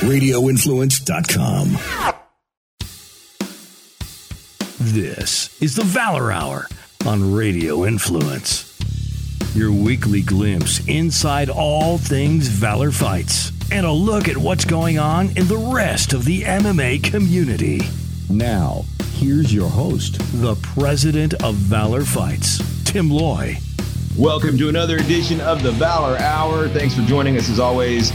RadioInfluence.com. This is the Valor Hour on Radio Influence. Your weekly glimpse inside all things Valor fights and a look at what's going on in the rest of the MMA community. Now, here's your host, the president of Valor Fights, Tim Loy. Welcome to another edition of the Valor Hour. Thanks for joining us as always.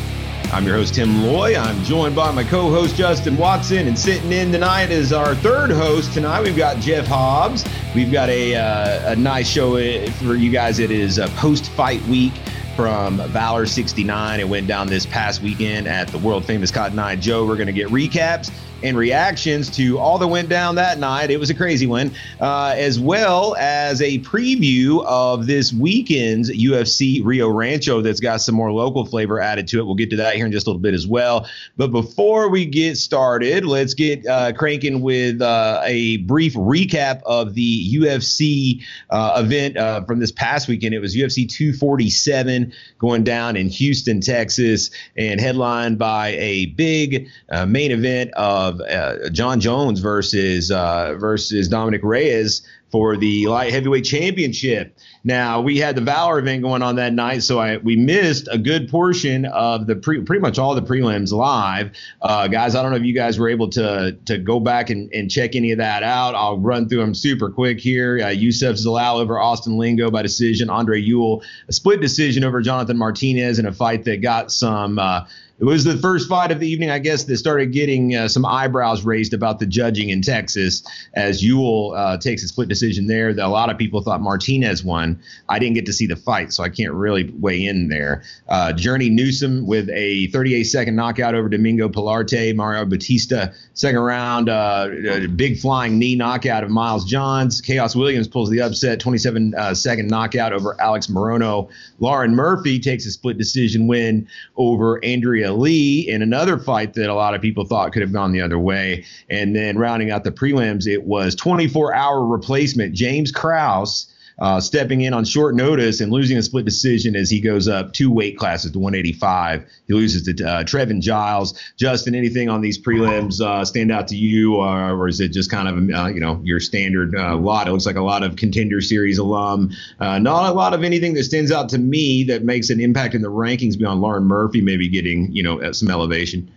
I'm your host, Tim Loy. I'm joined by my co host, Justin Watson. And sitting in tonight is our third host tonight. We've got Jeff Hobbs. We've got a, uh, a nice show for you guys. It is a post fight week from Valor 69. It went down this past weekend at the world famous Cotton Eye Joe. We're going to get recaps and reactions to all that went down that night. It was a crazy one, uh, as well as a preview of this weekend's UFC Rio Rancho that's got some more local flavor added to it. We'll get to that here in just a little bit as well. But before we get started, let's get uh, cranking with uh, a brief recap of the UFC uh, event uh, from this past weekend. It was UFC 247 going down in Houston, Texas, and headlined by a big uh, main event of of uh, Jon Jones versus uh, versus Dominick Reyes for the light heavyweight championship. Now we had the Valor event going on that night, so I we missed a good portion of the pre, pretty much all the prelims live. Uh, guys, I don't know if you guys were able to to go back and, and check any of that out. I'll run through them super quick here. Uh, Youssef Zalal over Austin Lingo by decision. Andre Ewell a split decision over Jonathan Martinez in a fight that got some. Uh, it was the first fight of the evening, I guess, that started getting uh, some eyebrows raised about the judging in Texas as Ewell uh, takes a split decision there. That a lot of people thought Martinez won. I didn't get to see the fight, so I can't really weigh in there. Uh, Journey Newsom with a 38 second knockout over Domingo Pilarte. Mario Bautista, second round, uh, big flying knee knockout of Miles Johns. Khaos Williams pulls the upset, 27 uh, second knockout over Alex Morono. Lauren Murphy takes a split decision win over Andrea Lee in another fight that a lot of people thought could have gone the other way. And then rounding out the prelims, it was 24 hour replacement James Krause. Uh, stepping in on short notice and losing a split decision as he goes up two weight classes to 185. He loses to uh, Trevin Giles. Justin, anything on these prelims uh, stand out to you, or, or is it just kind of uh, you know your standard uh, lot? It looks like a lot of contender series alum. Uh, not a lot of anything that stands out to me that makes an impact in the rankings beyond Lauren Murphy maybe getting you know some elevation.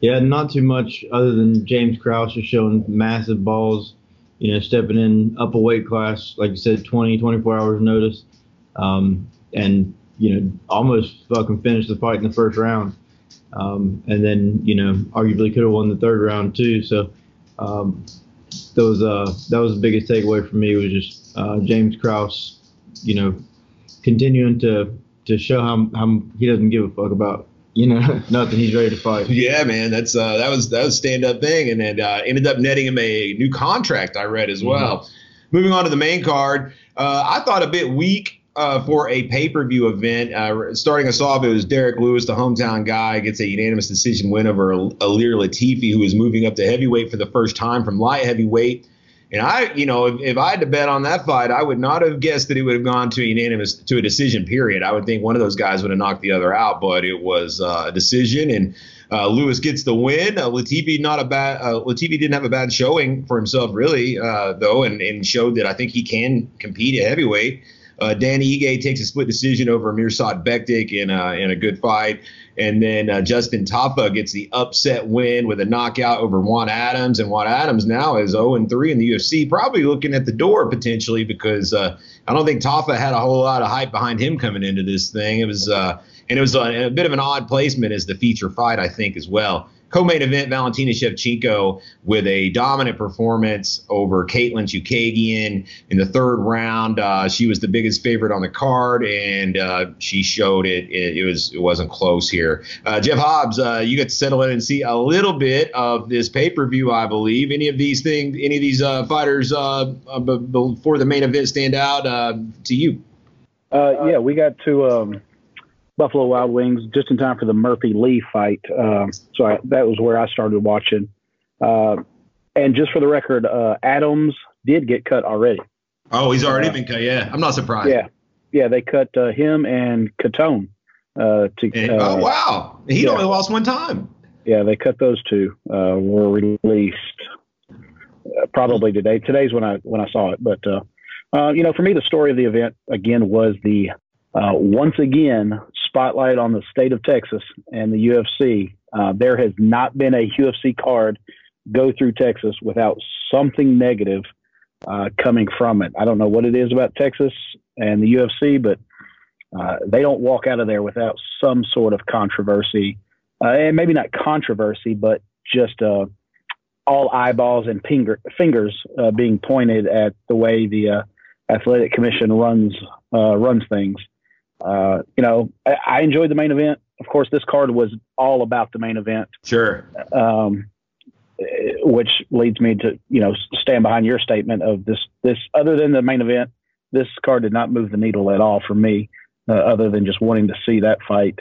Yeah, not too much other than James Krause just showing massive balls you know, stepping in up a weight class, like you said, 20, 24 hours notice, um, and you know, almost fucking finished the fight in the first round, um, and then you know, arguably could have won the third round too. So, um, those uh, that was the biggest takeaway for me was just uh, James Krause, you know, continuing to to show how how he doesn't give a fuck about you know, nothing. He's ready to fight. Yeah, man. That's uh, that was that was stand up thing, and then uh, ended up netting him a new contract. I read as well. Mm-hmm. Moving on to the main card, uh, I thought a bit weak. Uh, for a pay-per-view event, uh, starting us off, it was Derrick Lewis, the hometown guy, gets a unanimous decision win over Ilir Latifi, who is moving up to heavyweight for the first time from light heavyweight. And I, you know, if, if, I had to bet on that fight, I would not have guessed that it would have gone to unanimous to a decision. Period. I would think one of those guys would have knocked the other out, but it was uh, a decision, and uh, Lewis gets the win. Uh, Latifi not a bad. Uh, Latifi didn't have a bad showing for himself, really, uh, though, and, and showed that I think he can compete at heavyweight. Uh, Dan Ige takes a split decision over Mirsad Bektic in a, in a good fight. And then uh, Justin Tafa gets the upset win with a knockout over Juan Adams. And Juan Adams now is 0 3 in the UFC, probably looking at the door potentially because uh, I don't think Tafa had a whole lot of hype behind him coming into this thing. It was, uh, and it was a, a bit of an odd placement as the feature fight, I think, as well co-main event, Valentina Shevchenko with a dominant performance over Katlyn Chookagian in the third round. Uh, she was the biggest favorite on the card, and uh, she showed it. it. it. was it wasn't close here. Uh, Jeff Hobbs, uh, you got to settle in and see a little bit of this pay-per-view, I believe. Any of these things, any of these uh, fighters uh, before the main event stand out to you? yeah, we got to. Um Buffalo Wild Wings just in time for the Murphy Lee fight. Uh, so I, that was where I started watching. Uh, and just for the record, uh, Adams did get cut already. Oh, he's already uh, been cut. Yeah, I'm not surprised. Yeah, yeah, they cut uh, him and Catone. Uh, to and, oh wow, he yeah. only lost one time. Yeah, they cut those two. Uh, were released uh, probably today. Today's when I when I saw it. But uh, uh, you know, for me, the story of the event again was the uh, once again spotlight on the state of Texas and the UFC. Uh, there has not been a UFC card go through Texas without something negative uh, coming from it. I don't know what it is about Texas and the UFC, but uh, they don't walk out of there without some sort of controversy, uh, and maybe not controversy, but just uh, all eyeballs and finger, fingers uh, being pointed at the way the athletic commission runs runs things. You know, I, I, enjoyed the main event. Of course, this card was all about the main event. Sure. Um, which leads me to you know stand behind your statement of this this other than the main event this card did not move the needle at all for me uh, other than just wanting to see that fight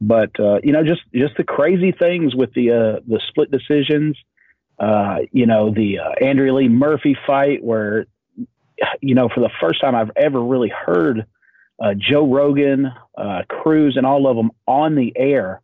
but uh, you know just just the crazy things with the uh, the split decisions uh, you know the uh, Andrea Lee Murphy fight where you know for the first time I've ever really heard uh, Joe Rogan Cruz and all of them on the air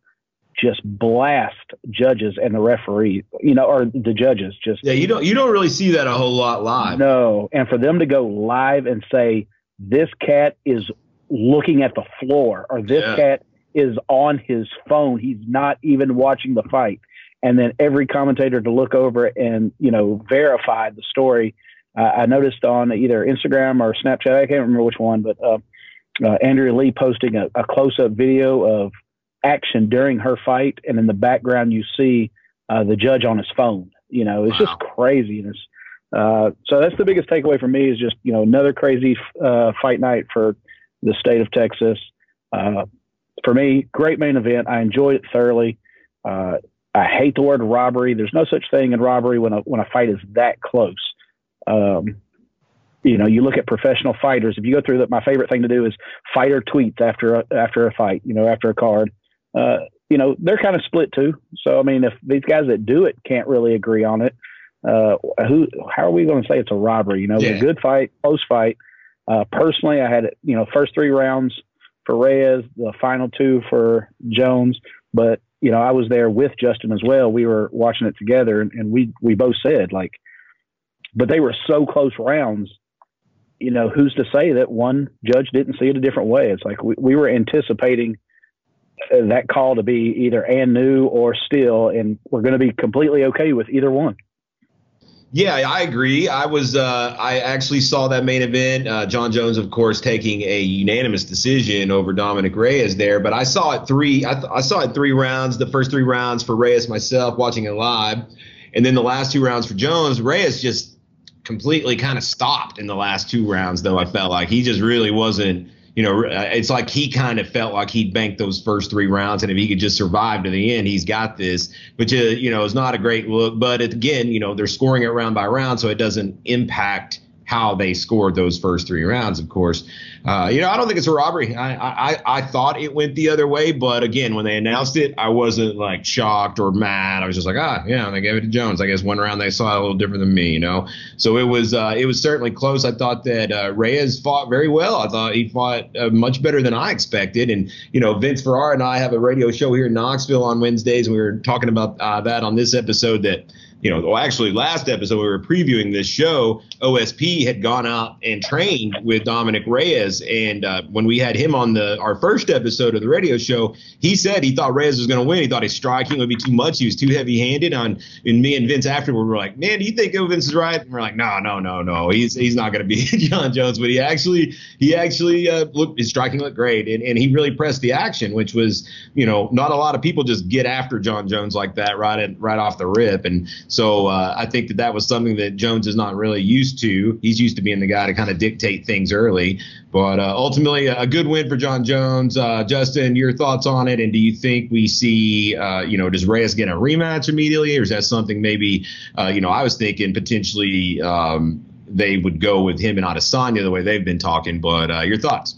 just blast judges and the referee, you know, or the judges just Yeah, you don't you don't really see that a whole lot live. No. And for them to go live and say this cat is looking at the floor or this yeah. cat is on his phone, he's not even watching the fight. And then every commentator to look over and, you know, verify the story. Uh, I noticed on either Instagram or Snapchat, I can't remember which one, but uh, uh, Andrea Lee posting a, a close up video of action during her fight, and in the background you see uh, the judge on his phone. You know, it's wow. just craziness. Uh, so that's the biggest takeaway for me is just you know another crazy uh, fight night for the state of Texas. Uh, for me, great main event. I enjoyed it thoroughly. Uh, I hate the word robbery. There's no such thing in robbery when a when a fight is that close. Um, you know, you look at professional fighters. If you go through that, my favorite thing to do is fighter tweets after a, after a fight. You know, after a card uh, you know, they're kind of split too. So, I mean, if these guys that do it can't really agree on it, uh, who, how are we going to say it's a robbery? You know, yeah. a good fight, close fight. Uh, personally, I had, you know, first three rounds for Reyes, the final two for Jones, but you know, I was there with Justin as well. We were watching it together and, and we, we both said like, but they were so close rounds, you know, who's to say that one judge didn't see it a different way? It's like we, we were anticipating that call to be either and new or still, and we're going to be completely okay with either one. Yeah, I agree. I was uh, I actually saw that main event. Uh, Jon Jones, of course, taking a unanimous decision over Dominick Reyes there, but I saw it three. I, th- I saw it three rounds. The first three rounds for Reyes myself, watching it live, and then the last two rounds for Jones. Reyes just completely kind of stopped in the last two rounds, though. I felt like he just really wasn't you know, uh, it's like he kind of felt like he'd banked those first three rounds, and if he could just survive to the end, he's got this. Which, you know, is not a great look. But again, you know, they're scoring it round by round, so it doesn't impact how they scored those first three rounds, of course. Uh, you know, I don't think it's a robbery. I, I I thought it went the other way, but again, when they announced it, I wasn't like shocked or mad. I was just like, ah, yeah, they gave it to Jones. I guess one round they saw it a little different than me, you know. So it was uh, it was certainly close. I thought that uh, Reyes fought very well. I thought he fought uh, much better than I expected. And you know, Vince Ferrara and I have a radio show here in Knoxville on Wednesdays. And we were talking about uh, that on this episode that you know, well, actually, last episode we were previewing this show. OSP had gone out and trained with Dominick Reyes, and uh, when we had him on the our first episode of the radio show, he said he thought Reyes was going to win. He thought his striking would be too much. He was too heavy-handed. On and me and Vince afterward were like, "Man, do you think Vince is right?" And we're like, "No, no, no, no. He's he's not going to be Jon Jones." But he actually he actually uh, looked his striking looked great, and, and he really pressed the action, which was you know not a lot of people just get after Jon Jones like that right at, right off the rip, and so uh, I think that that was something that Jones is not really used to. He's used to being the guy to kind of dictate things early. But uh, ultimately, a good win for Jon Jones. Uh, Justin, your thoughts on it? And do you think we see, uh, you know, does Reyes get a rematch immediately, or is that something maybe, uh, you know, I was thinking potentially um, they would go with him and Adesanya the way they've been talking. But uh, your thoughts?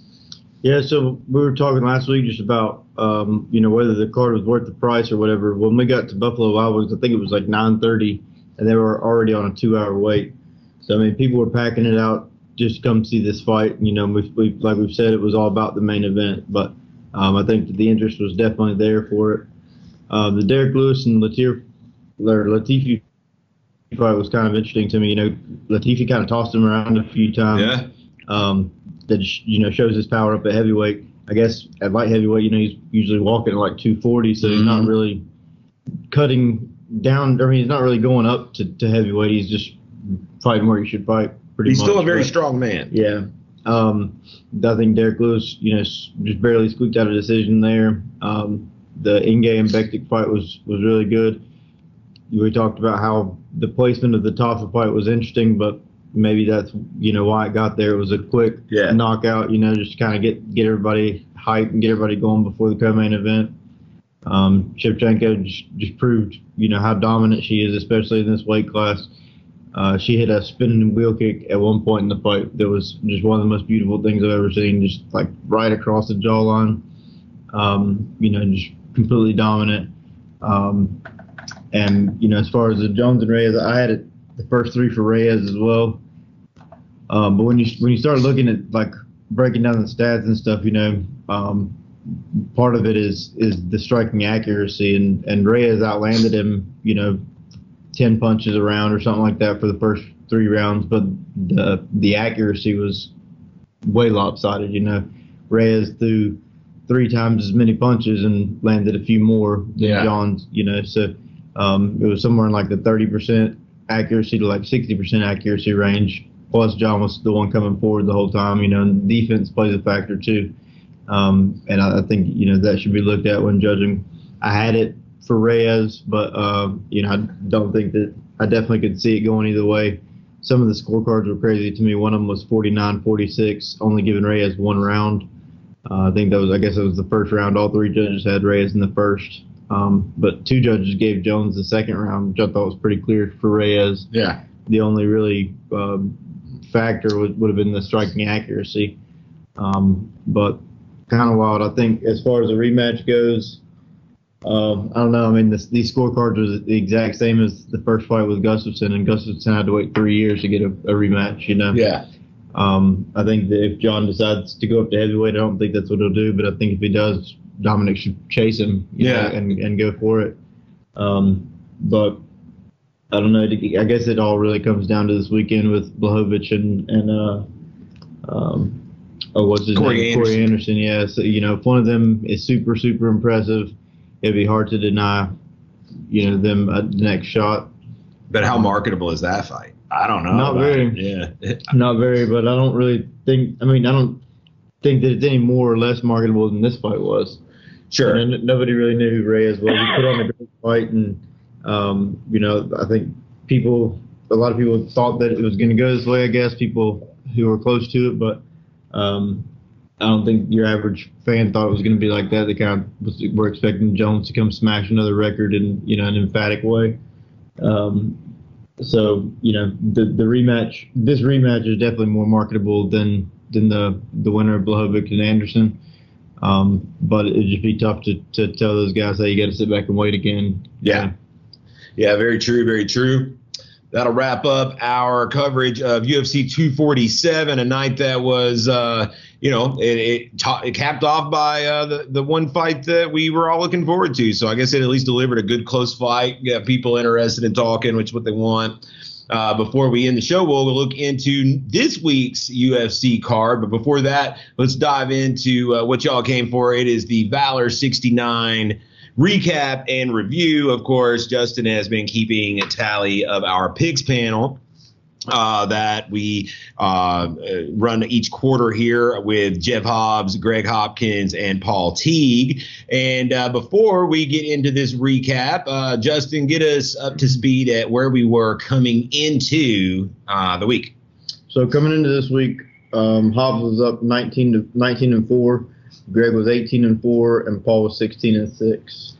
Yeah, so we were talking last week just about um, you know whether the card was worth the price or whatever. When we got to Buffalo Wild Wings, I think it was like 9:30 and they were already on a two-hour wait. So I mean, people were packing it out just to come see this fight. You know, we, we like we've said, it was all about the main event, but um, I think the interest was definitely there for it. Uh, the Derrick Lewis and Latif, Latifi fight was kind of interesting to me. You know, Latifi kind of tossed him around a few times. Yeah. Um, that you know shows his power up at heavyweight. I guess at light heavyweight, you know, he's usually walking at like 240, so he's not Mhm. really cutting down. I mean, he's not really going up to, to heavyweight. He's just fighting where he should fight. Pretty much. He's much. still a very but- strong man. yeah. Um, I think Derrick Lewis, you know, just barely squeaked out a decision there. Um, the Ige and Bektic fight was, was really good. We talked about how the placement of the Tafa fight was interesting, but maybe that's, you know, why it got there. It was a quick Yeah. knockout, you know, just kind of get, get everybody hyped and get everybody going before the co-main event. Um, Shevchenko just, just proved, you know, how dominant she is, especially in this weight class. Uh, she hit a spinning wheel kick at one point in the fight that was just one of the most beautiful things I've ever seen, just like right across the jawline. Um, you know, just completely dominant. Um, and, you know, as far as the Jones and Reyes, I had it the first three for Reyes as well. Um, but when you when you start looking at like breaking down the stats and stuff, you know, um, part of it is is the striking accuracy, and and Reyes outlanded him, you know, ten punches around or something like that for the first three rounds, but the the accuracy was way lopsided. You know, Reyes threw three times as many punches and landed a few more than Yeah. Jones. You know, so um, it was somewhere in like the thirty percent accuracy to like sixty percent accuracy range. Plus, Jon was the one coming forward the whole time. You know, defense plays a factor too. Um, and I, I think you know that should be looked at when judging. I had it for Reyes, but um, you know I don't think that I definitely could see it going either way. Some of the scorecards were crazy to me. One of them was 49-46, only giving Reyes one round. Uh, I think that was I guess it was the first round. All three judges had Reyes in the first, um, but two judges gave Jones the second round, which I thought was pretty clear for Reyes Yeah. the only really um, factor would, would have been the striking accuracy. Um, but kind of wild. I think as far as the rematch goes, um, I don't know. I mean, this, these scorecards was the exact same as the first fight with Gustafsson, and Gustafsson had to wait three years to get a, a rematch. You know. Yeah. Um, I think that if Jon decides to go up to heavyweight, I don't think that's what he'll do. But I think if he does, Dominick should chase him. you Yeah. know, and and go for it. Um, but I don't know. I guess it all really comes down to this weekend with Blachowicz and and uh, um, oh, what's his Corey name? Corey Anderson. Yeah. So you know, if one of them is super super impressive, it'd be hard to deny, you know, them a next shot. But how marketable is that fight? I don't know. Not very. it. Yeah. Not very, but I don't really think. I mean, I don't think that it's any more or less marketable than this fight was. Sure. And nobody really knew who Reyes was. He put on a great fight, and um, you know, I think people, a lot of people thought that it was going to go this way. I guess people who were close to it, but um, I don't think your average fan thought it was going to be like that. They kind of was, were expecting Jones to come smash another record in you know an emphatic way. Um, so you know the the rematch, this rematch is definitely more marketable than than the the winner of Blachowicz and Anderson. Um, but it'd just be tough to, to tell those guys, hey, you got to sit back and wait again. Yeah. Yeah, very true, very true. That'll wrap up our coverage of UFC 247, a night that was, uh, you know, it, it, ta- it capped off by uh, the, the one fight that we were all looking forward to. So I guess it at least delivered a good close fight, got people interested in talking, which is what they want. Uh, before we end the show, we'll look into this week's UFC card. But before that, let's dive into uh, what y'all came for. It is the Valor 69 recap and review. Of course, Justin has been keeping a tally of our picks panel. Uh, that we uh, run each quarter here with Jeff Hobbs, Greg Hopkins, and Paul Teague. And uh, before we get into this recap, uh, Justin, get us up to speed at where we were coming into uh, the week. So coming into this week, um, Hobbs was up 19 to 19 and four. Greg was 18 and four, and Paul was 16 and six.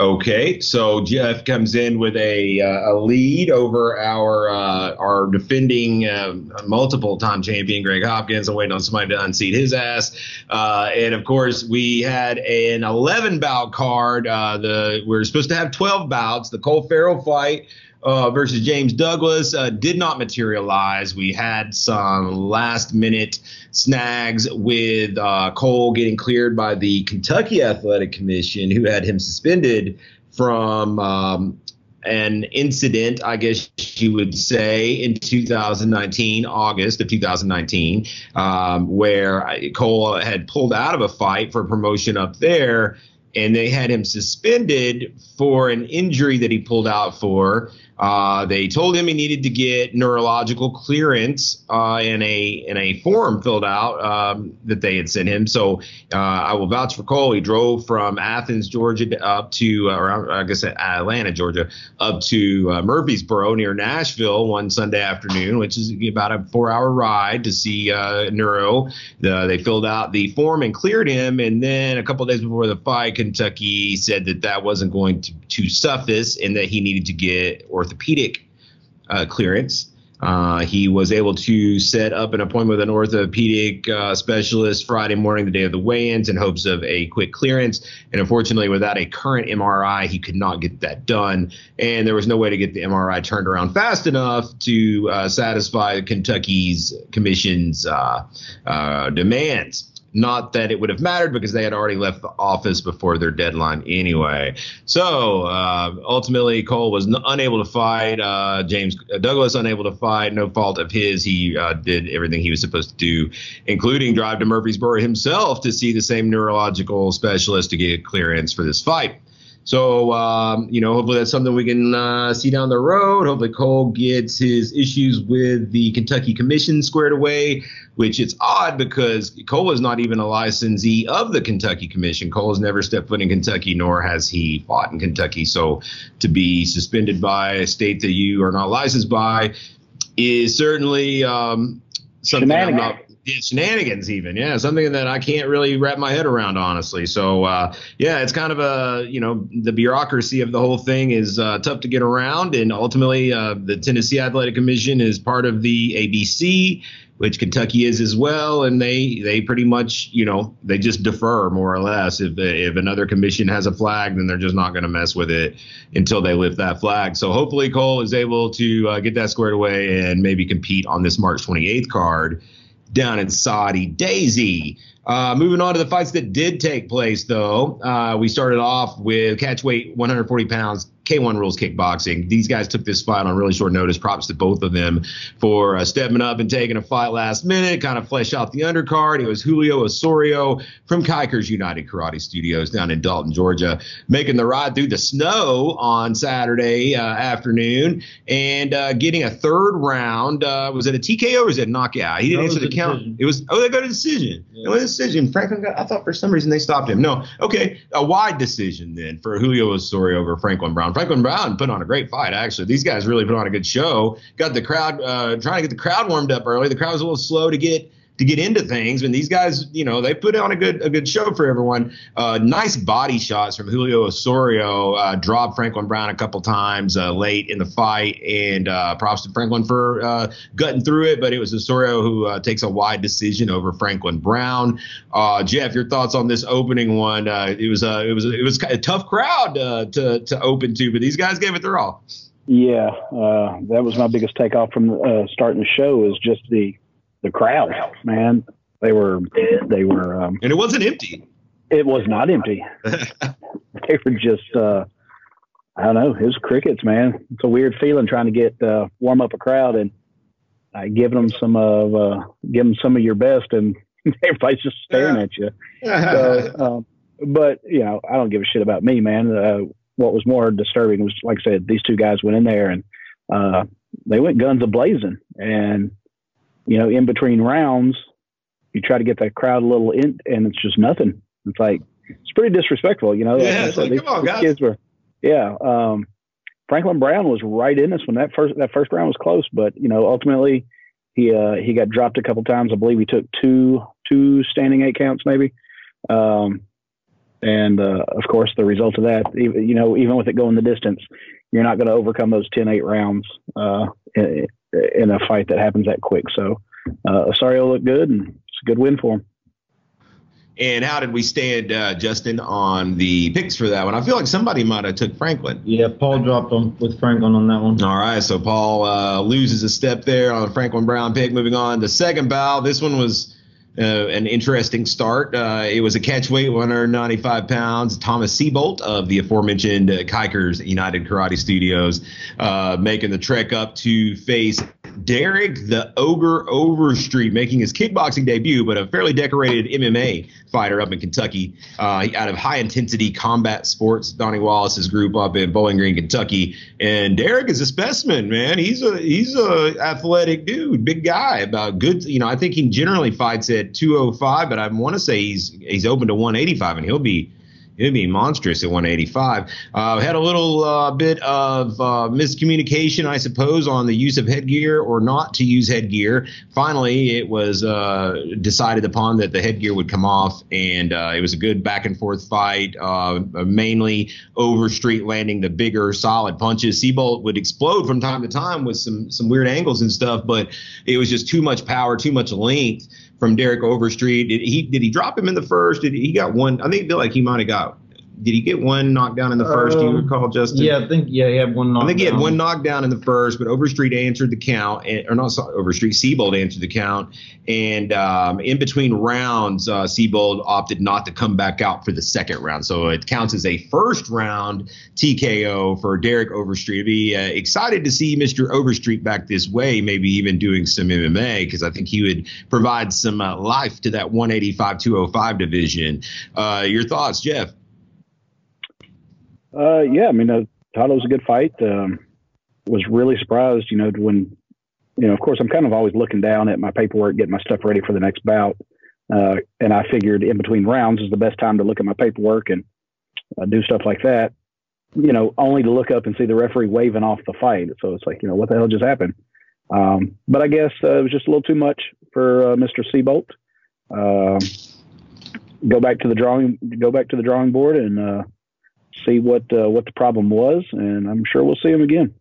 Okay, so Jeff comes in with a, uh, a lead over our uh, our defending uh, multiple time champion Greg Hopkins. I'm waiting on somebody to unseat his ass. Uh, and of course, we had an 11 bout card. Uh, the we are supposed to have 12 bouts. The Cole Farrell fight. Uh, versus James Douglas uh, did not materialize. We had some last minute snags with uh, Cole getting cleared by the Kentucky Athletic Commission, who had him suspended from um, an incident, I guess you would say, in 2019, August of 2019, um, where Cole had pulled out of a fight for promotion up there, and they had him suspended for an injury that he pulled out for. Uh, they told him he needed to get neurological clearance uh, in a in a form filled out um, that they had sent him. So uh, I will vouch for Cole. He drove from Athens, Georgia, up to uh, or I guess Atlanta, Georgia, up to uh, Murfreesboro near Nashville one Sunday afternoon, which is about a four hour ride to see uh, Neuro. The, they filled out the form and cleared him, and then a couple days before the fight, Kentucky said that that wasn't going to, to suffice and that he needed to get or orthopedic uh, clearance. Uh, he was able to set up an appointment with an orthopedic uh, specialist Friday morning, the day of the weigh-ins, in hopes of a quick clearance. And unfortunately, without a current MRI, he could not get that done. And there was no way to get the MRI turned around fast enough to uh, satisfy Kentucky's commission's uh, uh, demands. Not that it would have mattered because they had already left the office before their deadline anyway. So uh, ultimately, Cole was n- unable to fight. Uh, James Douglas unable to fight. No fault of his. He uh, did everything he was supposed to do, including drive to Murfreesboro himself to see the same neurological specialist to get clearance for this fight. So, um, you know, hopefully that's something we can uh, see down the road. Hopefully Cole gets his issues with the Kentucky Commission squared away, which it's odd because Cole is not even a licensee of the Kentucky Commission. Cole has never stepped foot in Kentucky, nor has he fought in Kentucky. So to be suspended by a state that you are not licensed by is certainly um, something I'm not yeah, shenanigans even. Yeah something that i can't really wrap my head around honestly. So uh, yeah it's kind of a you know the bureaucracy of the whole thing is uh, tough to get around. And ultimately uh, the tennessee athletic commission is part of the abc which kentucky is as well. And they they pretty much you know they just defer more or less. If if another commission has a flag then they're just not going to mess with it until they lift that flag. So hopefully cole is able to uh, get that squared away and maybe compete on this march 28th card down in Soddy Daisy. Uh, moving on to the fights that did take place, though, uh, we started off with catch weight 140 pounds K1 Rules Kickboxing. These guys took this fight on really short notice. Props to both of them for uh, stepping up and taking a fight last minute, kind of flesh out the undercard. It was Julio Osorio from Kikers United Karate Studios down in Dalton, Georgia, making the ride through the snow on Saturday uh, afternoon and uh, getting a third round. Uh, was it a TKO or was it a knockout? He didn't answer the count. Decision. It was, oh, they got a decision. Yeah. It was a decision. Franklin got, I thought for some reason they stopped him. No. Okay. A wide decision then for Julio Osorio over Franklin Brown. Franklin Brown put on a great fight. Actually, these guys really put on a good show. Got the crowd uh, trying to get the crowd warmed up early. The crowd was a little slow to get to get into things. And these guys, you know, they put on a good a good show for everyone. Uh, nice body shots from Julio Osorio. Uh, dropped Franklin Brown a couple times uh, late in the fight, and uh, props to Franklin for uh, gutting through it. But it was Osorio who uh, takes a wide decision over Franklin Brown. Jeff, your thoughts on this opening one? it was a it was it was a tough crowd to to open to, but these guys gave it their all. Yeah, that was my biggest takeoff from starting the show is just the the crowd, man. They were they were um, and it wasn't empty. It was not empty. they were just uh, I don't know. It was crickets, man. It's a weird feeling trying to get uh, warm up a crowd and uh, giving them some of uh, give them some of your best, and everybody's just staring at you. so, um, but you know, I don't give a shit about me, man. Uh, what was more disturbing was, like I said, these two guys went in there and uh, they went guns a blazing, and you know, in between rounds, you try to get that crowd a little in, and it's just nothing. It's like it's pretty disrespectful, you know. Yeah, like, like, these, come on, guys. Kids were, yeah. Um, Franklin Brown was right in this one. That first that first round was close, but you know, ultimately he uh, he got dropped a couple times. I believe he took two two standing eight counts, maybe. Um, and uh, of course, the result of that, even, you know, even with it going the distance, you're not going to overcome those 10-8 rounds uh, in a fight that happens that quick. So uh, Osorio looked good, and it's a good win for him. And how did we stand, uh, Justin, on the picks for that one? I feel like somebody might have took Franklin. Yeah, Paul dropped him with Franklin on that one. All right, so Paul uh, loses a step there on Franklin Brown pick. Moving on to second bow. This one was uh, an interesting start. Uh, it was a catch weight, 195 pounds. Thomas Seabolt of the aforementioned uh, Kikers United Karate Studios uh, making the trek up to face Derek the Ogre Overstreet, making his kickboxing debut, but a fairly decorated MMA fighter up in Kentucky uh, out of high intensity combat sports. Donnie Wallace's group up in Bowling Green, Kentucky. And Derek is a specimen, man. He's a he's a athletic dude, big guy, about good. You know, I think he generally fights at 205, but I want to say he's he's open to 185, and he'll be it'd be monstrous at 185. Uh, had a little uh, bit of uh, miscommunication, I suppose, on the use of headgear or not to use headgear. Finally, it was uh, decided upon that the headgear would come off, and uh, it was a good back and forth fight, uh, mainly Overstreet landing the bigger, solid punches. Seabolt would explode from time to time with some some weird angles and stuff, but it was just too much power, too much length from Derek Overstreet. Did he did he drop him in the first? Did he, he got one? I think like he might have got did he get one knockdown in the first? Um, do you um, recall, Justin? Yeah, I think yeah, he had one. Knockdown. I think he had one knockdown in the first, but Overstreet answered the count, and, or not Overstreet, Seabolt answered the count, and um, in between rounds, uh, Seabolt opted not to come back out for the second round, so it counts as a first round TKO for Derek Overstreet. I'd Be uh, excited to see Mr. Overstreet back this way, maybe even doing some MMA because I think he would provide some uh, life to that 185 205 division. Uh, your thoughts, Jeff? Uh, yeah, I mean, thought it was a good fight. Um, was really surprised, you know, when, you know, of course, I'm kind of always looking down at my paperwork, getting my stuff ready for the next bout. Uh, and I figured in between rounds is the best time to look at my paperwork and uh, do stuff like that, you know, only to look up and see the referee waving off the fight. So it's like, you know, what the hell just happened? Um, but I guess uh, it was just a little too much for uh, Mr. Seabolt. Um, go back to the drawing, go back to the drawing board and, uh, see what uh, what the problem was, and I'm sure we'll see him again.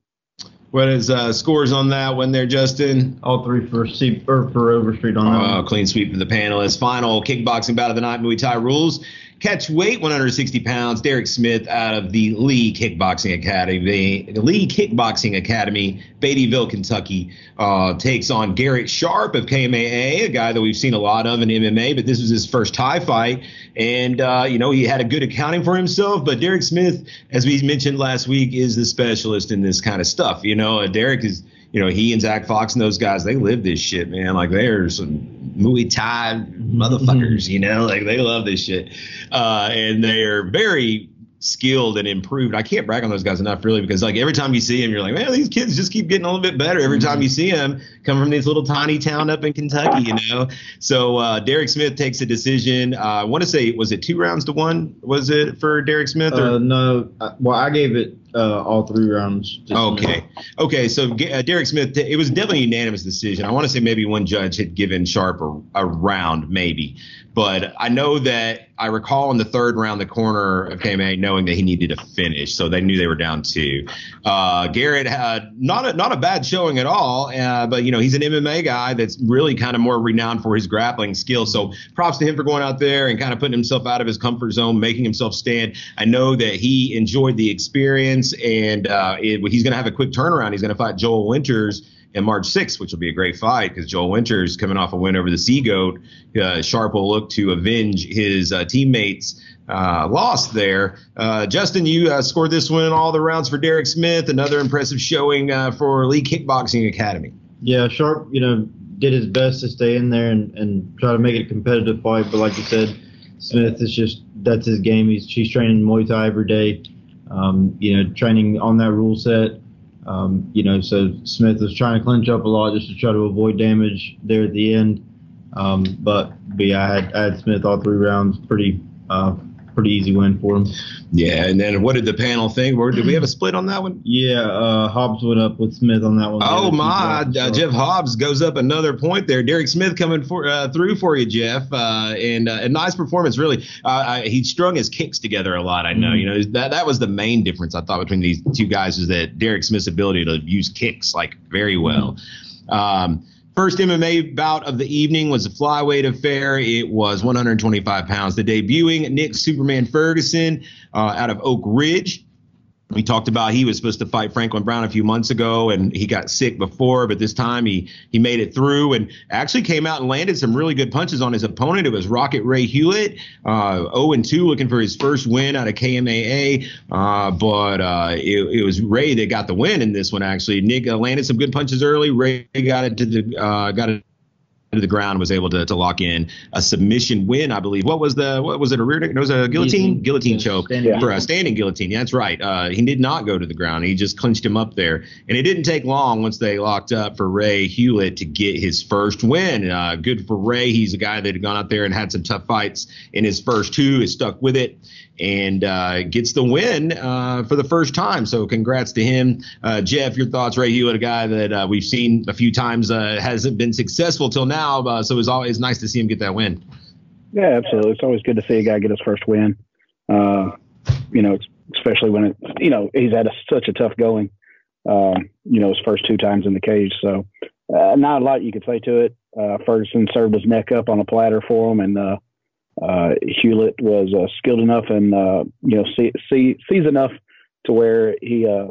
What is uh, scores on that one there, Justin? All three for C or for Overstreet on that. Oh, clean sweep for the panelists. Final kickboxing bout of the night, Muay Thai rules. Catch weight 160 pounds. Derek Smith out of the Lee Kickboxing Academy, the Lee Kickboxing Academy, Beattyville, Kentucky, uh, takes on Garrett Sharp of KMAA, a guy that we've seen a lot of in MMA, but this was his first Thai fight. And, uh, you know, he had a good accounting for himself. But Derek Smith, as we mentioned last week, is the specialist in this kind of stuff. You know, Derek is you know, he and Zach Fox and those guys, they live this shit, man. Like they're some Muay Thai motherfuckers, you know, like they love this shit. Uh, and they are very skilled and improved. I can't brag on those guys enough, really, because like every time you see them, you're like, man, these kids just keep getting a little bit better. Every time you see them come from this little tiny town up in Kentucky, you know. So uh, Derek Smith takes a decision. Uh, I want to say, was it two rounds to one? Was it for Derek Smith? Or? Uh, no, well, I gave it uh, all three rounds. Okay. Okay. So uh, Derek Smith, it was definitely a unanimous decision. I want to say maybe one judge had given Sharp a, a, round, maybe. But I know that I recall in the third round, the corner of KMA knowing that he needed to finish. So they knew they were down two. Uh, Garrett had not a, not a bad showing at all. Uh, but, you know, he's an MMA guy that's really kind of more renowned for his grappling skills. So props to him for going out there and kind of putting himself out of his comfort zone, making himself stand. I know that he enjoyed the experience and uh, it, he's going to have a quick turnaround. He's going to fight Joel Winters in March 6th, which will be a great fight because Joel Winters coming off a win over the Sea Goat. Uh, Sharp will look to avenge his uh, teammates. Uh, loss there. Uh, Justin, you uh, scored this one all the rounds for Derek Smith. Another impressive showing uh, for Lee Kickboxing Academy. Yeah, Sharp, you know, did his best to stay in there and, and try to make it a competitive fight. But like you said, Smith is just that's his game. He's he's training Muay Thai every day um, you know, training on that rule set. Um, you know, so Smith was trying to clinch up a lot just to try to avoid damage there at the end. Um, but, but yeah, I had, I had Smith all three rounds pretty uh, pretty easy win for him. Yeah, and then what did the panel think? did we have a split on that one? Yeah, uh, Hobbs went up with Smith on that one. Oh my, uh, Jeff Hobbs goes up another point there. Derek Smith coming for, uh, through for you, Jeff, uh, and uh, a nice performance really. Uh, he strung his kicks together a lot. I know, mm-hmm. you know that that was the main difference I thought between these two guys is that Derek Smith's ability to use kicks like very well. Mm-hmm. Um, First MMA bout of the evening was a flyweight affair. It was 125 pounds. The debuting Nick Superman Ferguson uh, out of Oak Ridge we talked about he was supposed to fight Franklin Brown a few months ago, and he got sick before, but this time he he made it through and actually came out and landed some really good punches on his opponent. It was Rocket Ray Hewlett, uh, 0 and 2, looking for his first win out of KMAA, uh, but uh, it, it, was Ray that got the win in this one. Actually, Nick uh, landed some good punches early. Ray got it to the uh, got it to the ground, was able to, to lock in a submission win, I believe. What was the what was it a rear? It was a guillotine guillotine choke for a standing guillotine. Yeah, that's right. Uh, he did not go to the ground. He just clinched him up there, and it didn't take long once they locked up for Ray Hewlett to get his first win. Uh, good for Ray. He's a guy that had gone out there and had some tough fights in his first two. Is stuck with it and uh, gets the win uh, for the first time. So congrats to him. Uh, Jeff, your thoughts, Ray Hewlett, a guy that uh, we've seen a few times, uh, hasn't been successful till now. Uh, so it's always nice to see him get that win. Yeah, absolutely. It's always good to see a guy get his first win. you know, especially when it, you know, he's had a, such a tough going. you know, his first two times in the cage. So not a lot you could say to it. Ferguson served his neck up on a platter for him, and uh, Hewlett was uh, skilled enough and uh, you know see, see, sees enough to where he uh,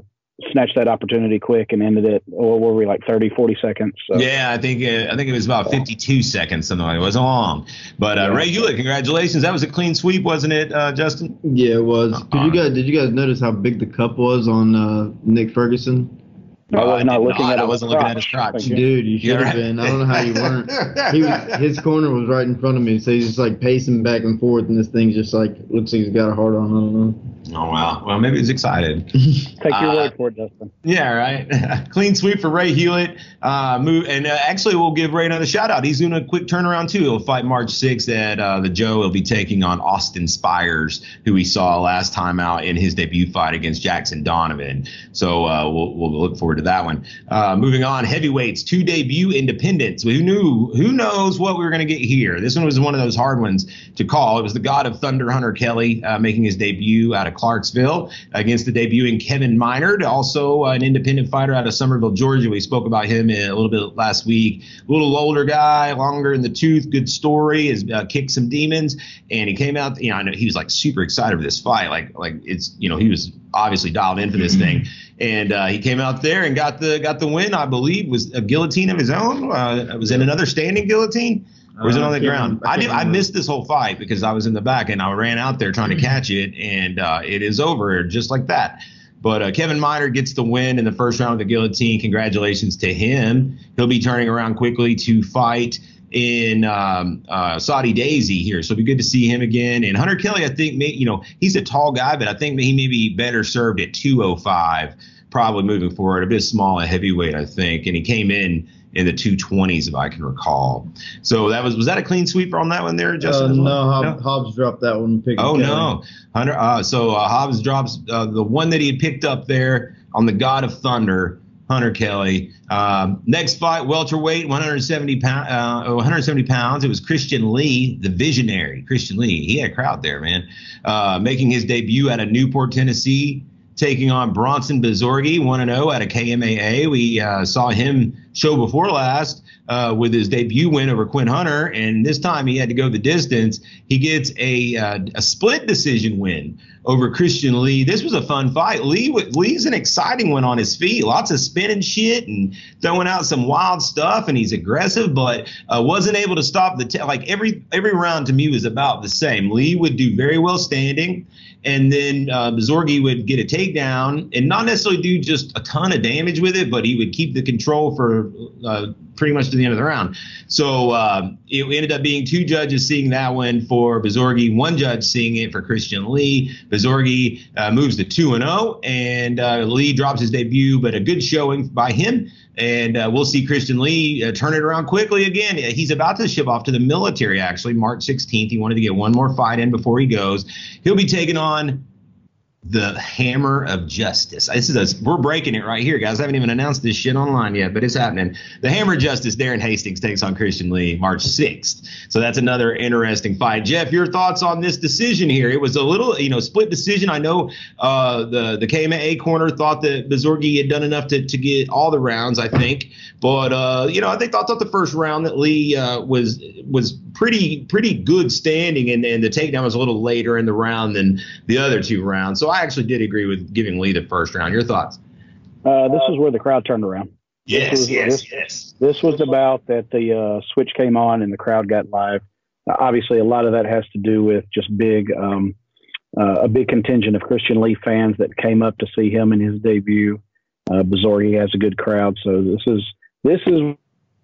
snatched that opportunity quick and ended it. Or were we like 30, 40 seconds? So. Yeah, I think uh, I think it was about 52 seconds. Something like it wasn't long. But uh, Ray Hewlett, congratulations! That was a clean sweep, wasn't it, Justin? Yeah, it was. Did you guys did you guys notice how big the cup was on Nick Ferguson? I was not looking not. at. I wasn't looking at his crotch. Dude, you should have been. I don't know how you weren't. He was, his corner was right in front of me, so he's just like pacing back and forth, and this thing just like looks like he's got a heart on. I don't know. Oh wow. Well, maybe he's excited. Take your uh, word for it, Justin. Yeah, right. Clean sweep for Ray Hewlett. Uh, move, and uh, actually, we'll give Ray another shout out. He's doing a quick turnaround too. He'll fight March 6th at uh, the Joe. He'll be taking on Austin Spires, who we saw last time out in his debut fight against Jackson Donovan. So uh, we'll, we'll look forward to that one. Uh, moving on, heavyweights, two debut independents. Who knew? Who knows what we were going to get here? This one was one of those hard ones to call. It was the God of Thunder, Hunter Kelly, making his debut out of Clarksville against the debuting Kevin Minard, also an independent fighter out of Summerville, Georgia. We spoke about him a little bit last week. A little older guy, longer in the tooth, good story, has uh, kicked some demons, and he came out. You know, I know he was like super excited for this fight. Like, like it's you know he was obviously dialed in for this thing, and uh, he came out there and got the got the win. I believe was a guillotine of his own. Uh, was in another standing guillotine? Or was it on the ground? I, did. I missed this whole fight because I was in the back and I ran out there trying to catch it, and uh, it is over just like that. But uh, Kevin Miner gets the win in the first round of the guillotine. Congratulations to him. He'll be turning around quickly to fight in um, uh, Soddy Daisy here, so it'll be good to see him again. And Hunter Kelly, I think, may, you know, he's a tall guy, but I think he may be better served at 205, probably moving forward. A bit small at heavyweight, I think. And he came in in the 220s, if I can recall. So that was was that a clean sweeper on that one there, Justin? Uh, no, Hobbs, no, Hobbs, dropped that one. And picked up. Oh no, Hunter. Uh, so uh, Hobbs drops uh, the one that he had picked up there on the God of Thunder. Hunter Kelly. Um, next fight, welterweight, 170 pound, uh, 170 pounds. It was Christian Lee, the visionary. Christian Lee. He had a crowd there, man. Uh, making his debut out of Newport, Tennessee taking on Bronson Bzorgi, 1 0 at a KMAA. We uh, saw him show before last uh, with his debut win over Quinn Hunter, and this time he had to go the distance. He gets a, uh, a split decision win over Christian Lee. This was a fun fight. Lee Lee's an exciting one on his feet, lots of spinning shit and throwing out some wild stuff, and he's aggressive, but uh, wasn't able to stop the t- like every every round to me was about the same. Lee would do very well standing and then uh, Bzorgi would get a takedown and not necessarily do just a ton of damage with it, but he would keep the control for uh, pretty much to the end of the round. So uh, it ended up being two judges seeing that one for Bzorgi, one judge seeing it for Christian Lee. Bzorgi uh, moves to 2 and 0, and uh, Lee drops his debut, but a good showing by him. And uh, we'll see Christian Lee uh, turn it around quickly again. He's about to ship off to the military, actually, March 16th. He wanted to get one more fight in before he goes. He'll be taking on the hammer of justice. This is a, we're breaking it right here, guys. I haven't even announced this shit online yet, but it's happening. The hammer of justice, Darren Hastings takes on Christian Lee March 6th. So that's another interesting fight. Jeff, your thoughts on this decision here? It was a little, you know, split decision. I know uh, the the KMA corner thought that Bzorgi had done enough to, to get all the rounds, I think. But uh, you know, I think I thought the first round that Lee uh, was was pretty pretty good standing, and, and the takedown was a little later in the round than the other two rounds. So I actually did agree with giving Lee the first round. Your thoughts? Uh, this is where the crowd turned around. Yes, was, yes, this, yes. This was about that the uh, switch came on and the crowd got live. Uh, obviously, a lot of that has to do with just big, um, uh, a big contingent of Christian Lee fans that came up to see him in his debut. Uh, Bazorgi has a good crowd, so this is this is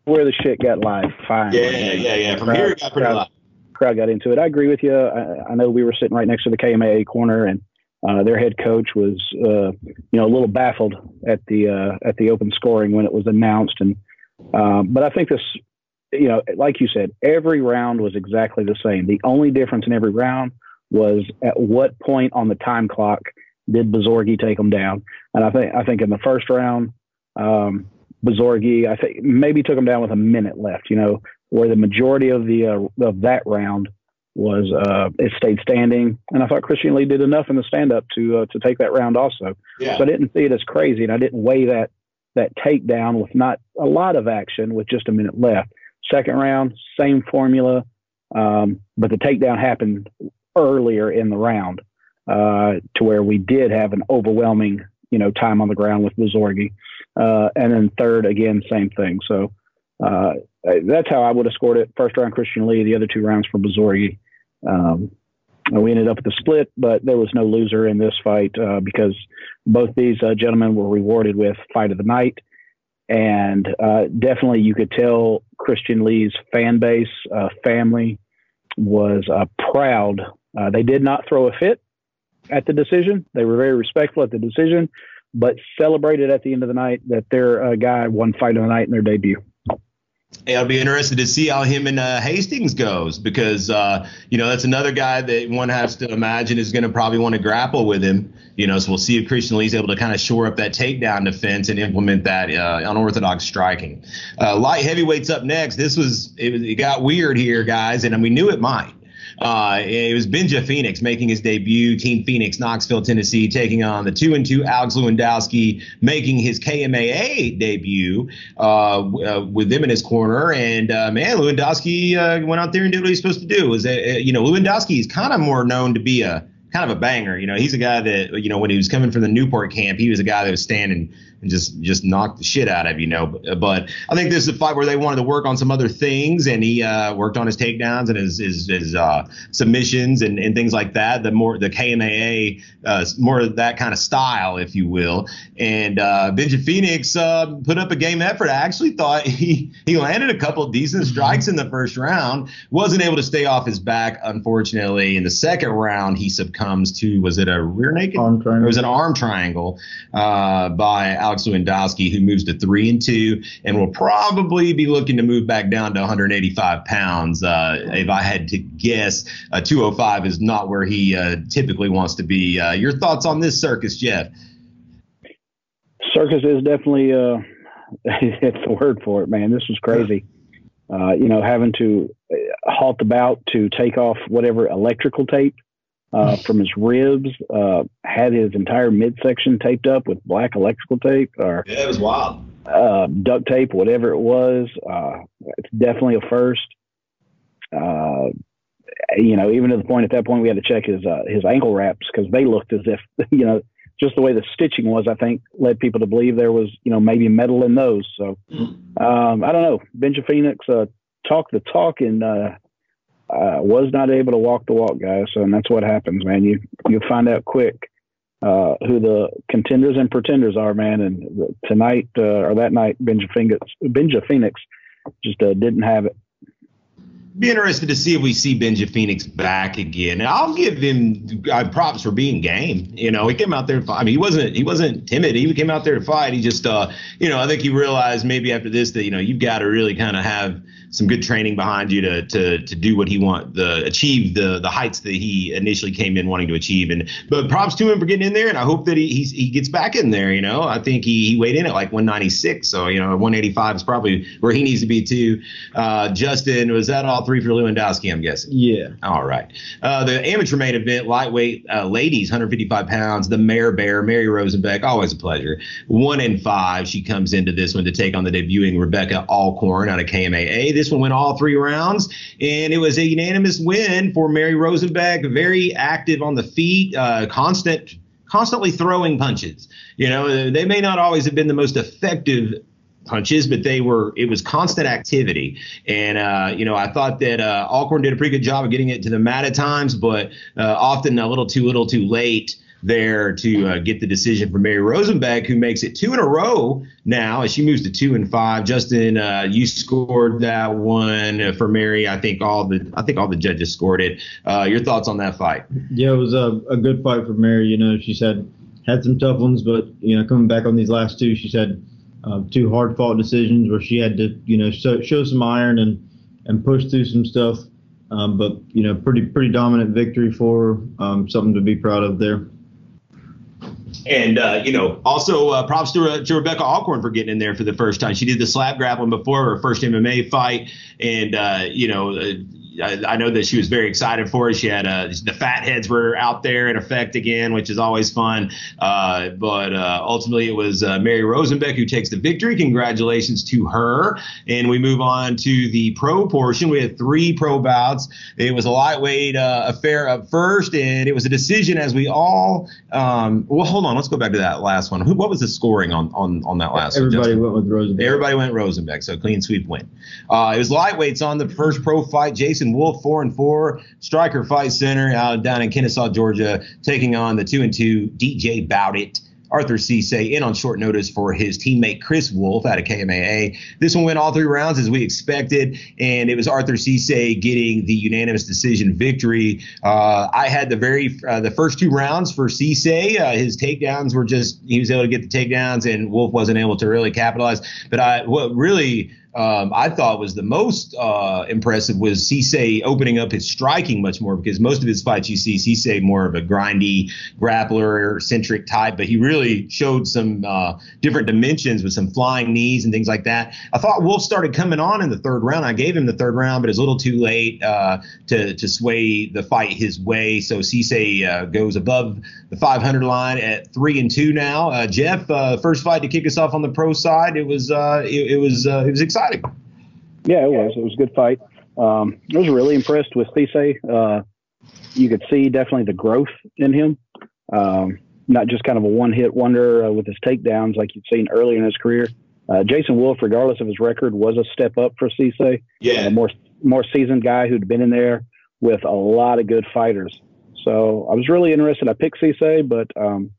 where the shit got live. Fine. Yeah, yeah, yeah, yeah. From crowd, here, it got pretty crowd, live. Crowd got into it. I agree with you. I, I know we were sitting right next to the KMAA corner, and uh, their head coach was, uh, you know, a little baffled at the uh, at the open scoring when it was announced. And um, but I think this, you know, like you said, every round was exactly the same. The only difference in every round was at what point on the time clock did Bazorgi take them down. And I think I think in the first round, um, Bazorgi, I think maybe took him down with a minute left. You know, where the majority of the uh, of that round was uh, it stayed standing, and I thought Christian Lee did enough in the stand up to uh, to take that round also. Yeah. So I didn't see it as crazy, and I didn't weigh that that takedown with not a lot of action with just a minute left. Second round, same formula, um, but the takedown happened earlier in the round uh, to where we did have an overwhelming you know time on the ground with Bazorgi, uh, and then third again same thing. So. Uh, that's how I would have scored it. First round Christian Lee, the other two rounds for Bazorgi. Um, we ended up with a split, but there was no loser in this fight uh, because both these uh, gentlemen were rewarded with fight of the night. And uh, definitely, you could tell Christian Lee's fan base, uh, family was proud. They did not throw a fit at the decision. They were very respectful at the decision, but celebrated at the end of the night that their guy won fight of the night in their debut. I'll be interested to see how him and uh, Hastings goes because uh, you know that's another guy that one has to imagine is going to probably want to grapple with him. You know, so we'll see if Christian Lee's able to kind of shore up that takedown defense and implement that uh, unorthodox striking. Uh, light heavyweights up next. This was it, was it got weird here, guys, and we knew it might. Uh, it was Benja Phoenix making his debut. Team Phoenix, Knoxville, Tennessee, taking on the two and two Alex Lewandowski, making his KMAA debut uh, uh, with them in his corner. And uh, man, Lewandowski uh, went out there and did what he's supposed to do. Was you know Lewandowski is kind of more known to be a kind of a banger. You know, he's a guy that you know when he was coming from the Newport camp, he was a guy that was standing and just just knock the shit out of you know. But, but, I think this is a fight where they wanted to work on some other things, and he uh, worked on his takedowns and his his, his uh, submissions and, and things like that. The more the KMAA, uh, more of that kind of style, if you will. And uh, Benji Phoenix uh, put up a game effort. I actually thought he he landed a couple decent strikes in the first round. Wasn't able to stay off his back, unfortunately. In the second round, he succumbs to was it a rear naked? Arm triangle. It was an arm triangle uh, by Alex Lewandowski, who moves to three and two, and will probably be looking to move back down to 185 pounds. Uh, if I had to guess, uh, 205 is not where he uh, typically wants to be. Uh, your thoughts on this circus, Jeff? Circus is definitely uh, it's the word for it, man. This was crazy. Uh, you know, having to halt the bout to take off whatever electrical tape uh, from his ribs, uh, had his entire midsection taped up with black electrical tape or yeah, it was wild. Uh, duct tape, whatever it was. Uh, it's definitely a first. Uh, you know, even to the point at that point we had to check his uh, his ankle wraps because they looked as if you know just the way the stitching was. I think led people to believe there was you know maybe metal in those. So um, I don't know. Benja Phoenix uh, talk the talk and uh, was not able to walk the walk, guys. So, and that's what happens, man. You you find out quick uh, who the contenders and pretenders are, man. And tonight uh, or that night, Benja Phoenix, Benja Phoenix just uh, didn't have it. Be interested to see if we see Benja Phoenix back again. And I'll give him uh, props for being game. You know, he came out there. I mean, he wasn't he wasn't timid. He came out there to fight. He just, uh, you know, I think he realized maybe after this that you know you've got to really kind of have some good training behind you to to to do what he want the achieve the the heights that he initially came in wanting to achieve. And but props to him for getting in there, and I hope that he he's, he gets back in there. You know, I think he, he weighed in at like 196, so you know 185 is probably where he needs to be too. Uh, Justin, was that all all three for Lewandowski, I'm guessing. Yeah. All right. Uh, the amateur main event, lightweight uh, ladies, 155 pounds. The Mare Bear, Mary Rosenbeck, always a pleasure. One in five. She comes into this one to take on the debuting Rebecca Alcorn out of KMAA. This one went all three rounds, and it was a unanimous win for Mary Rosenbeck. Very active on the feet, uh, constant constantly throwing punches. You know, they may not always have been the most effective punches, but they were it was constant activity. And uh, you know, I thought that uh, Alcorn did a pretty good job of getting it to the mat at times, but uh, often a little too little, too late there to uh, get the decision for Mary Rosenbeck, who makes it two in a row now as she moves to two and five. Justin, uh, you scored that one for Mary. I think all the I think all the judges scored it. Uh, your thoughts on that fight? Yeah, it was a, a good fight for Mary. You know, she said had some tough ones, but you know, coming back on these last two, she said uh, two hard fought decisions where she had to you know show, show some iron and and push through some stuff. Um, but you know, pretty pretty dominant victory for her. Um, something to be proud of there. And uh, you know, also uh, props to, uh, to Rebecca Alcorn for getting in there for the first time. She did the slap grappling before her first MMA fight, and uh, you know, uh, I, I, know that she was very excited for it. She had uh, the fat heads were out there in effect again, which is always fun. Uh, but uh, ultimately, it was uh, Mary Rosenbeck who takes the victory. Congratulations to her. And we move on to the pro portion. We had three pro bouts. It was a lightweight uh, affair up first, and it was a decision as we all. Um, well, hold on. Let's go back to that last one. Who, what was the scoring on on on that last? Everybody one, went with Rosenbeck. Everybody went Rosenbeck. So clean sweep win. Uh, it was lightweights on the first pro fight. Jason. Jason Wolf, four and four, Striker Fight Center out down in Kennesaw, Georgia, taking on the two and two DJ Bowdit. Arthur Cisse in on short notice for his teammate Chris Wolf out of KMAA. This one went all three rounds as we expected, and it was Arthur Cisse getting the unanimous decision victory. Uh, I had the very uh, the first two rounds for Cisse. Uh, his takedowns were just he was able to get the takedowns, and Wolf wasn't able to really capitalize. But I what really um, I thought was the most uh, impressive was Cisse opening up his striking much more because most of his fights you see Cisse more of a grindy grappler centric type, but he really showed some uh, different dimensions with some flying knees and things like that. I thought Wolf started coming on in the third round. I gave him the third round, but it's a little too late uh, to to sway the fight his way. So Cisse uh, goes above the 500 line at three and two now. Uh, Jeff, uh, first fight to kick us off on the pro side. It was it, it was it was exciting exciting. Yeah, it was. It was a good fight. Um, I was really impressed with Cisse. Uh, you could see definitely the growth in him. Um, not just kind of a one-hit wonder uh, with his takedowns like you'd seen earlier in his career. Uh, Jason Wolf, regardless of his record, was a step up for Cisse. Yeah, a more more seasoned guy who'd been in there with a lot of good fighters. So I was really interested. I picked Cisse, but um,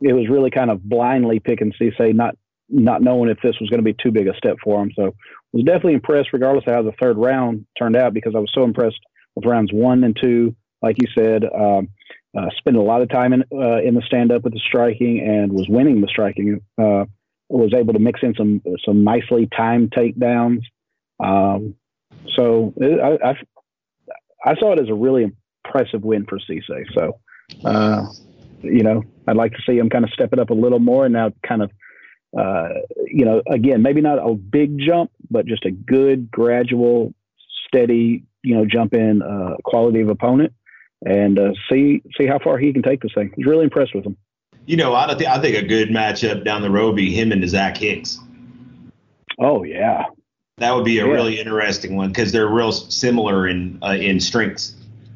it was really kind of blindly picking Cisse, not not knowing if this was going to be too big a step for him. So was definitely impressed, regardless of how the third round turned out, because I was so impressed with rounds one and two. Like you said, um, uh, spent a lot of time in uh, in the stand up with the striking and was winning the striking. Uh, was able to mix in some some nicely timed takedowns. Um, so it, I, I, I saw it as a really impressive win for Cisse. So uh, you know, I'd like to see him kind of step it up a little more and now kind of uh, you know, again, maybe not a big jump, but just a good, gradual, steady, you know, jump in uh, quality of opponent, and uh, see see how far he can take this thing. Was really impressed with him. You know, I think I think a good matchup down the road be him and Zach Hicks. Oh yeah, that would be a yeah. really interesting one because they're real similar in uh, in strengths.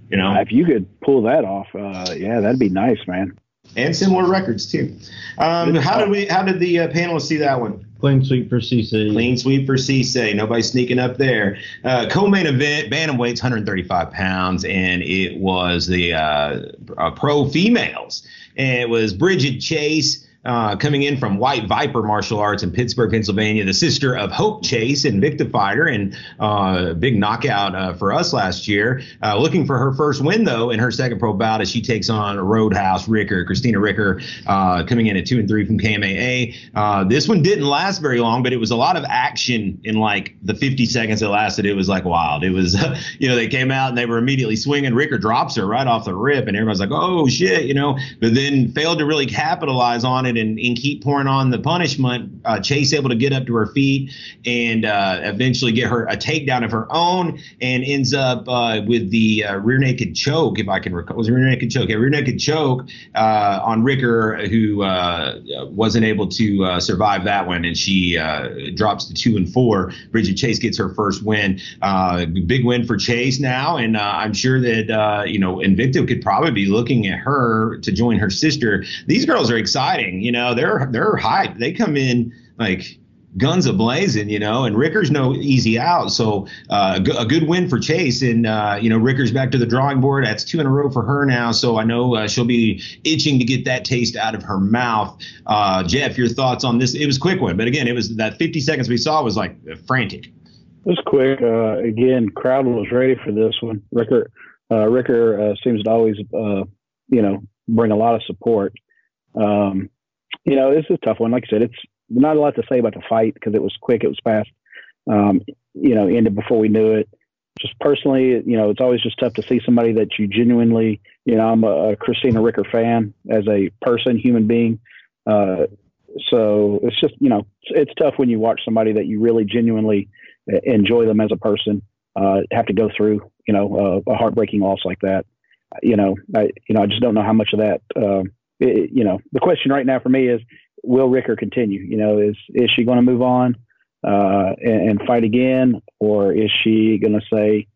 You know, if you could pull that off, uh, yeah, that'd be nice, man and similar records too. Um, how did we? How did the uh, panelists see that one? Clean sweep for Cisse. Clean sweep for Cisse. Nobody sneaking up there. Uh, co-main event, bantamweight's 135 pounds, and it was the uh, uh, pro females. And it was Bridget Chase uh, coming in from White Viper Martial Arts in Pittsburgh, Pennsylvania, the sister of Hope Chase, Invicta fighter, and uh, big knockout uh, for us last year. Uh, looking for her first win, though, in her second pro bout as she takes on Roadhouse Ricker, Christina Ricker, uh, coming in at two and three from KMAA. This one didn't last very long, but it was a lot of action in like the 50 seconds it lasted. It was like wild. It was, you know, they came out and they were immediately swinging. Ricker drops her right off the rip, and everybody's like, oh shit, you know, but then failed to really capitalize on it and, and keep pouring on the punishment. Uh, Chase able to get up to her feet and uh, eventually get her a takedown of her own and ends up uh, with the uh, rear naked choke, if I can recall. Was rear naked choke? Yeah, rear naked choke uh, on Ricker, who wasn't able to survive that one. And she drops to two and four. Bridget Chase gets her first win. big win for Chase now. And I'm sure that, you know, Invicta could probably be looking at her to join her sister. These girls are exciting. You know, they're they're hyped. They come in like guns a blazing, you know, and Ricker's no easy out. So uh, a good win for Chase, and uh, you know Ricker's back to the drawing board. That's two in a row for her now. So I know uh, she'll be itching to get that taste out of her mouth. Uh, Jeff, your thoughts on this? It was a quick one, but again, it was that 50 seconds we saw was like frantic. It was quick. Uh, again, crowd was ready for this one. Ricker, uh, Ricker seems to always, you know, bring a lot of support. Um, you know, this is a tough one. Like I said, it's not a lot to say about the fight because it was quick, it was fast. Um, you know, ended before we knew it. Just personally, you know, it's always just tough to see somebody that you genuinely, you know, I'm a, a Christina Ricker fan as a person, human being. Uh, so it's just, you know, it's, it's, tough when you watch somebody that you really genuinely uh, enjoy them as a person, uh, have to go through, you know, a heartbreaking loss like that. You know, I, you know, I just don't know how much of that, uh, it, you know, the question right now for me is, will Ricker continue? You know, is is she going to move on uh, and, and, fight again, or is she going to say,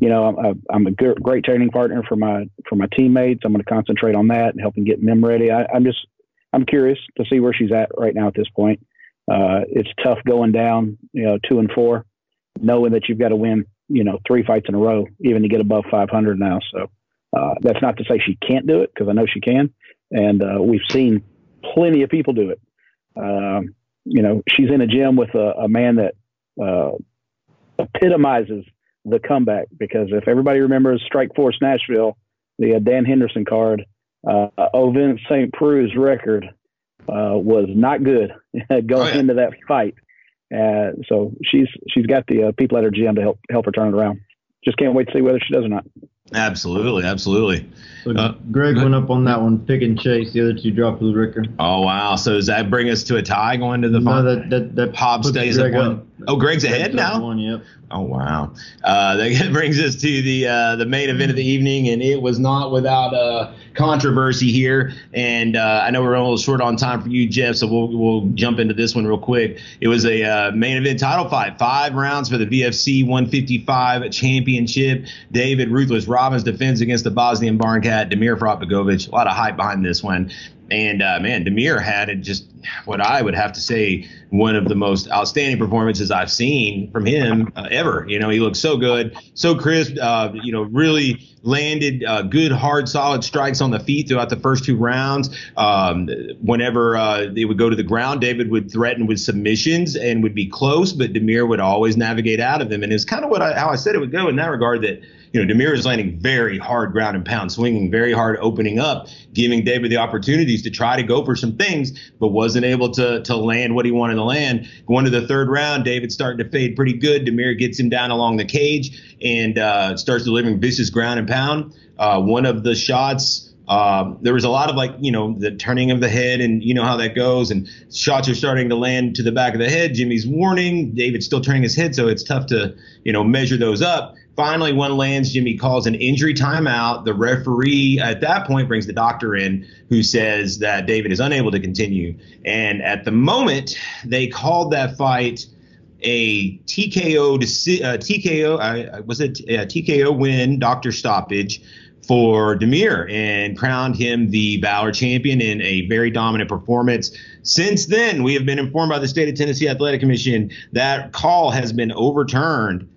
you know, I'm, I'm a good, great training partner for my for my teammates. I'm going to concentrate on that and helping get them ready. I, am just I'm curious to see where she's at right now at this point. Uh, it's tough going down, you know, two and four, knowing that you've got to win, you know, three fights in a row, even to get above 500 now. So uh, that's not to say she can't do it because I know she can, and uh, we've seen plenty of people do it. Um, you know, she's in a gym with a, a man that uh, epitomizes the comeback because if everybody remembers Strikeforce Nashville, the uh, Dan Henderson card, uh, Ovince St. Preux's record uh, was not good going oh, yeah. into that fight. Uh, so she's she's got the uh, people at her gym to help help her turn it around. Just can't wait to see whether she does or not. Absolutely, absolutely. So uh, Greg went up on that one, pick and chase. The other two dropped with Ricker. Oh wow! So does that bring us to a tie going to the final? No, that that, that Hobb stays at one. Up. Oh, Greg's ahead now. One, yep. Oh wow! Uh, that brings us to the uh, the main event of the evening, and it was not without uh, controversy here. And uh, I know we're a little short on time for you, Jeff, so we'll we'll jump into this one real quick. It was a uh, main event title fight, five rounds for the VFC 155 championship. David Ruthless Robbins defends against the Bosnian Barn Cat Damir Frotbegovic. A lot of hype behind this one. And uh, man, Demir had just what I would have to say one of the most outstanding performances I've seen from him uh, ever. You know, he looked so good, so crisp. Uh, you know, really landed uh, good, hard, solid strikes on the feet throughout the first two rounds. Um, whenever uh, they would go to the ground, David would threaten with submissions and would be close, but Demir would always navigate out of them. And it's kind of what I, how I said it would go in that regard. That you know, Damir is landing very hard ground and pound, swinging very hard, opening up, giving David the opportunities to try to go for some things, but wasn't able to to land what he wanted to land. Going to the third round, David's starting to fade pretty good. Damir gets him down along the cage and uh, starts delivering vicious ground and pound. Uh, one of the shots. Uh, there was a lot of like, you know, the turning of the head, and you know how that goes. And shots are starting to land to the back of the head. Jimmy's warning. David's still turning his head, so it's tough to, you know, measure those up. Finally, one lands. Jimmy calls an injury timeout. The referee at that point brings the doctor in, who says that David is unable to continue. And at the moment, they called that fight a TKO uh, TKO was it a TKO win, doctor stoppage for Damir and crowned him the Valor champion in a very dominant performance. Since then, we have been informed by the state of Tennessee Athletic Commission that call has been overturned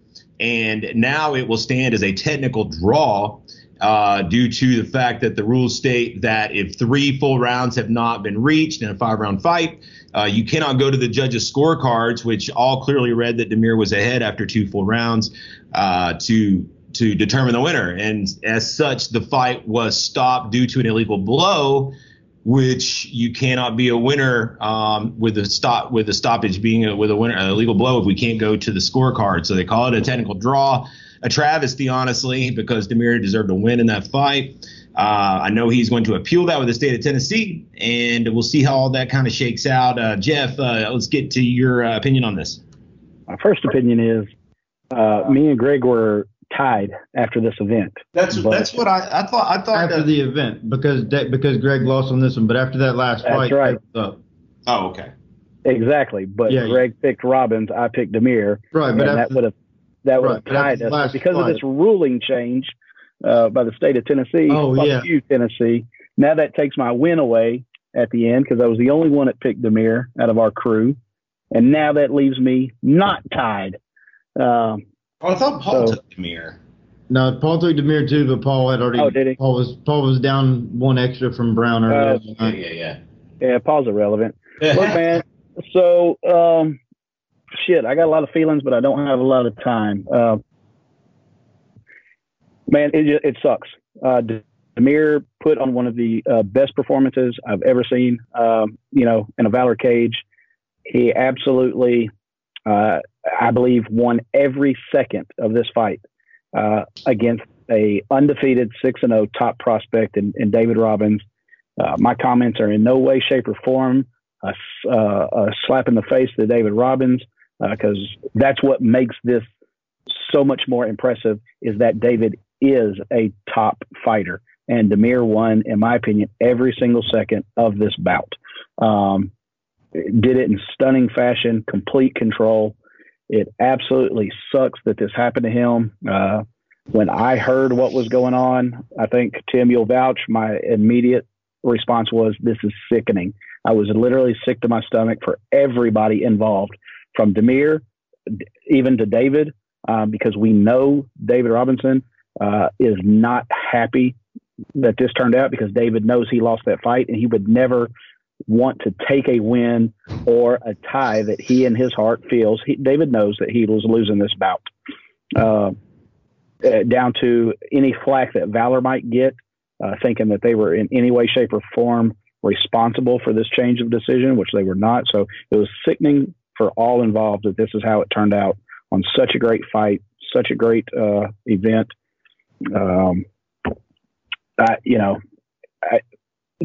and now it will stand as a technical draw uh, due to the fact that the rules state that if three full rounds have not been reached in a five round fight, uh, you cannot go to the judges' scorecards, which all clearly read that Demir was ahead after two full rounds, uh, to to determine the winner. And as such, the fight was stopped due to an illegal blow which you cannot be a winner um, with a stop with a stoppage being a, with a winner a legal blow if we can't go to the scorecard. So they call it a technical draw, a travesty honestly because Damir deserved a win in that fight. Uh, I know he's going to appeal that with the state of Tennessee, and we'll see how all that kind of shakes out. Uh, Jeff, uh, let's get to your uh, opinion on this. My first opinion is uh, me and Greg were tied after this event. That's but that's what I, I thought. I thought after that, the event because because Greg lost on this one, but after that last that's fight, right. Oh, okay. Exactly, but yeah, Greg yeah. picked Robbins, I picked Demir, right? But that would have that would have tied us because fight. of this ruling change uh, by the state of Tennessee. Oh yeah, you Tennessee. Now that takes my win away at the end because I was the only one that picked Demir out of our crew, and now that leaves me not tied. Um, oh, I thought Paul so, took Demir. No, Paul took Demir too, but Paul had already. Oh, did he? Paul was Paul was down one extra from Brown earlier. Uh, yeah, yeah, yeah. Yeah, Paul's irrelevant. Look, man. So, um, shit, I got a lot of feelings, but I don't have a lot of time. Uh, man, it it sucks. Uh, Demir put on one of the uh, best performances I've ever seen. Um, you know, in a Valor cage, he absolutely, uh, I believe, won every second of this fight uh, against a undefeated six and zero oh top prospect in, in David Robbins. Uh, my comments are in no way, shape, or form a, uh, a slap in the face to David Robbins because uh, that's what makes this so much more impressive. Is that David is a top fighter, and Demir won, in my opinion, every single second of this bout. Um, did it in stunning fashion, complete control. It absolutely sucks that this happened to him. Uh, when I heard what was going on, I think Tim, you'll vouch. My immediate response was, "This is sickening." I was literally sick to my stomach for everybody involved, from Demir even to David, uh, because we know David Robinson uh, is not happy that this turned out because David knows he lost that fight and he would never want to take a win or a tie that he in his heart feels. He, David knows that he was losing this bout. Uh, uh down to any flack that Valor might get, uh, thinking that they were in any way, shape, or form responsible for this change of decision, which they were not. So it was sickening for all involved that this is how it turned out on such a great fight, such a great uh, event. Um, I, you know, I,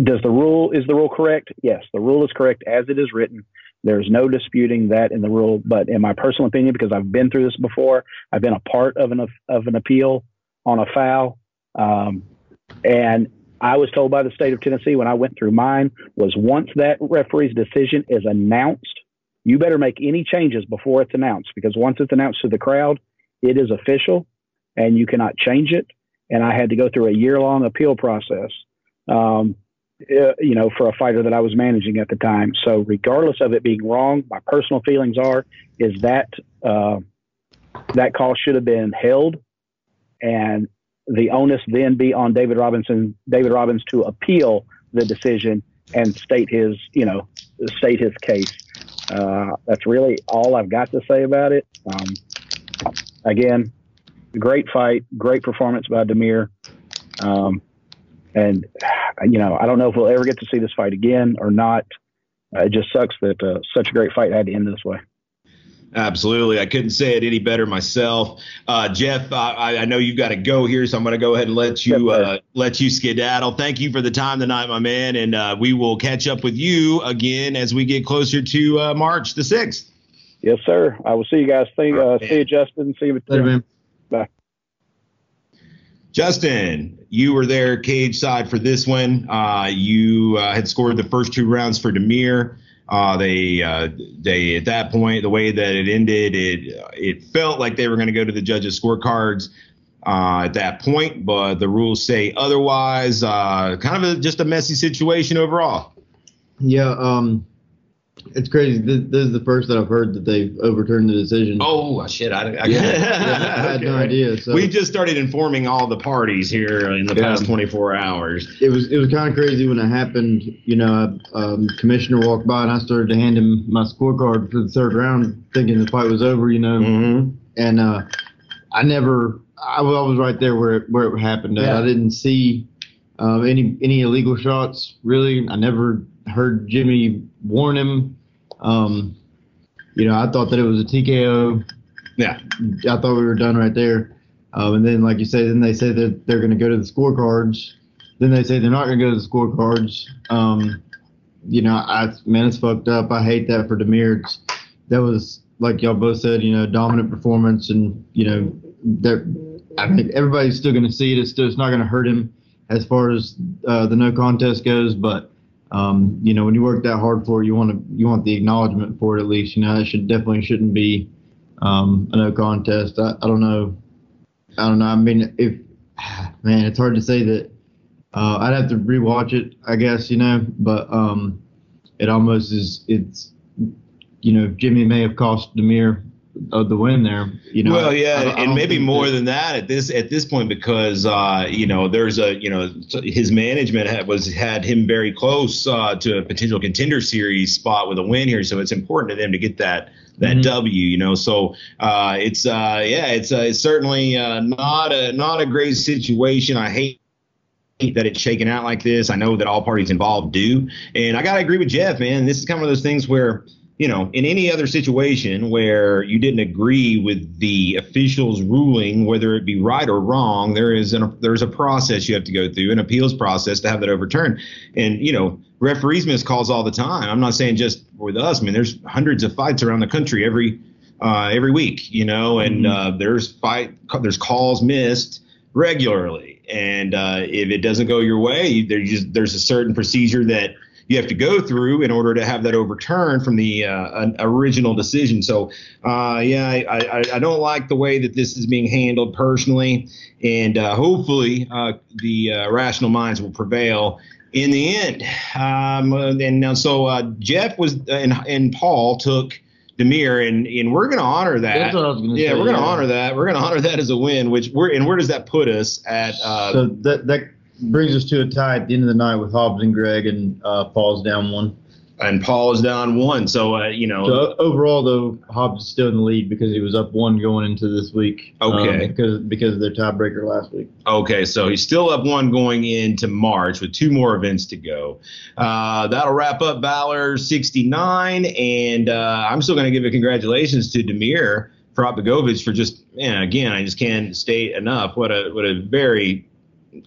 does the rule is the rule correct? Yes, the rule is correct as it is written. There's no disputing that in the rule. But in my personal opinion, because I've been through this before, I've been a part of an of an appeal on a foul, um, and I was told by the state of Tennessee when I went through mine was once that referee's decision is announced, you better make any changes before it's announced because once it's announced to the crowd, it is official and you cannot change it. And I had to go through a year long appeal process, um, uh, you know, for a fighter that I was managing at the time. So, regardless of it being wrong, my personal feelings are is that uh, that call should have been held and the onus then be on David Robinson, David Robbins to appeal the decision and state his, you know, state his case. Uh, that's really all I've got to say about it. Um, again, great fight, great performance by Demir. Um, and, you know, I don't know if we'll ever get to see this fight again or not. Uh, it just sucks that uh, such a great fight had to end this way. Absolutely. I couldn't say it any better myself. Uh, Jeff, I, I, know you've got to go here, so I'm going to go ahead and let you uh, let you skedaddle. Thank you for the time tonight, my man, and uh, we will catch up with you again as we get closer to uh, March the 6th. Yes, sir. I will see you guys. See, uh, see you, Justin. See you. Later, Bye. Justin, you were there cage side for this one. Uh, you had scored the first two rounds for Demir. Uh, they uh, they at that point the way that it ended it it felt like they were going to go to the judges scorecards uh, at that point, but the rules say otherwise. Uh, kind of a, just a messy situation overall. Yeah, um, it's crazy. This, this, is the first that I've heard that they've overturned the decision. Oh shit! I, I, yeah, I had no idea. So. We just started informing all the parties here in the yeah. past 24 hours. It was it was kind of crazy when it happened. You know, um, commissioner walked by and I started to hand him my scorecard for the third round, thinking the fight was over. You know, mm-hmm. and uh, I never. I was right there where it, where it happened. Yeah. I didn't see uh, any any illegal shots. Really, I never heard Jimmy warn him. Um, you know, I thought that it was a TKO. Yeah, I thought we were done right there. Um, and then, like you say, then they say that they're going to go to the scorecards. then they say they're not going to go to the scorecards. Um, you know, I man, it's fucked up. I hate that for Damir. It's, that was like y'all both said, you know, dominant performance, and you know, there. I think everybody's still going to see it. It's still, it's not going to hurt him as far as uh, the no contest goes, but um, you know, when you work that hard for it, you want to you want the acknowledgement for it at least. You know, that should definitely shouldn't be um, a no contest. I, I don't know. I don't know. I mean, if man, it's hard to say that. Uh, I'd have to rewatch it, I guess, you know, but um, it almost is. It's you know, Jimmy may have cost Damir of the win there. You know, well, yeah, I, I and maybe more that, than that at this at this point because uh, you know there's a you know his management had, was had him very close uh, to a potential contender series spot with a win here, so it's important to them to get that that mm-hmm. W. You know, so uh, it's uh, yeah, it's uh, it's certainly uh, not a not a great situation. I hate that it's shaken out like this. I know that all parties involved do, and I gotta agree with Jeff, man. This is kind of one of those things where you know, in any other situation where you didn't agree with the official's ruling, whether it be right or wrong, there is an, there's a process you have to go through, an appeals process to have that overturned. And you know, referees miss calls all the time. I'm not saying just with us. I mean, there's hundreds of fights around the country every uh, every week, you know, and mm-hmm. uh, there's fight there's calls missed regularly. And uh, if it doesn't go your way, there just there's a certain procedure that you have to go through in order to have that overturned from the uh, original decision. So, uh, yeah, I, I, I, don't like the way that this is being handled personally, and uh, hopefully uh, the uh, rational minds will prevail in the end. Um, and so uh, Jeff was and, and Paul took. Damir, and and we're going to honor that. That's what I was going to yeah, say. we're going to yeah. honor that. We're going to honor that as a win. Which we're and where does that put us at? so that that brings us to a tie at the end of the night with Hobbs and Greg, and uh, Paul's down one. And Paul is down one. So, uh, you know. So overall, though, Hobbs is still in the lead because he was up one going into this week. Okay. Um, because because of their tiebreaker last week. Okay, so he's still up one going into March with two more events to go. Uh, that'll wrap up Valor 69, and uh, I'm still going to give a congratulations to Damir Propagovich for just, man, again, I just can't state enough what a what a very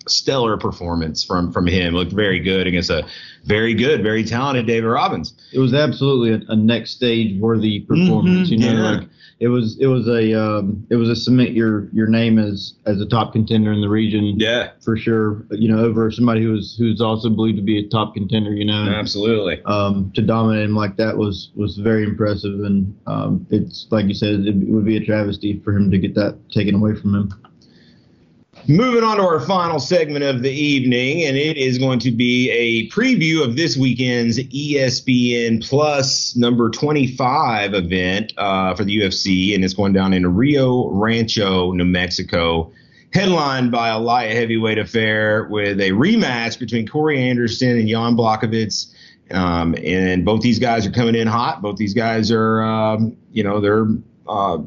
stellar performance from from him. Looked very good against a very good, very talented David Robbins. It was absolutely a, a next stage worthy performance. Mm-hmm, you know, yeah. like it was it was a um, it was a submit your your name as as a top contender in the region. Yeah, for sure. You know, over somebody who's who's also believed to be a top contender. You know, absolutely. Um, to dominate him like that was was very impressive, and um, it's like you said, it would be a travesty for him to get that taken away from him. Moving on to our final segment of the evening, and it is going to be a preview of this weekend's ESPN Plus number 25 event uh, for the UFC, and it's going down in Rio Rancho, New Mexico. Headlined by a light heavyweight affair with a rematch between Corey Anderson and Jan Blachowicz. Um, and both these guys are coming in hot. Both these guys are, um, you know, they're uh,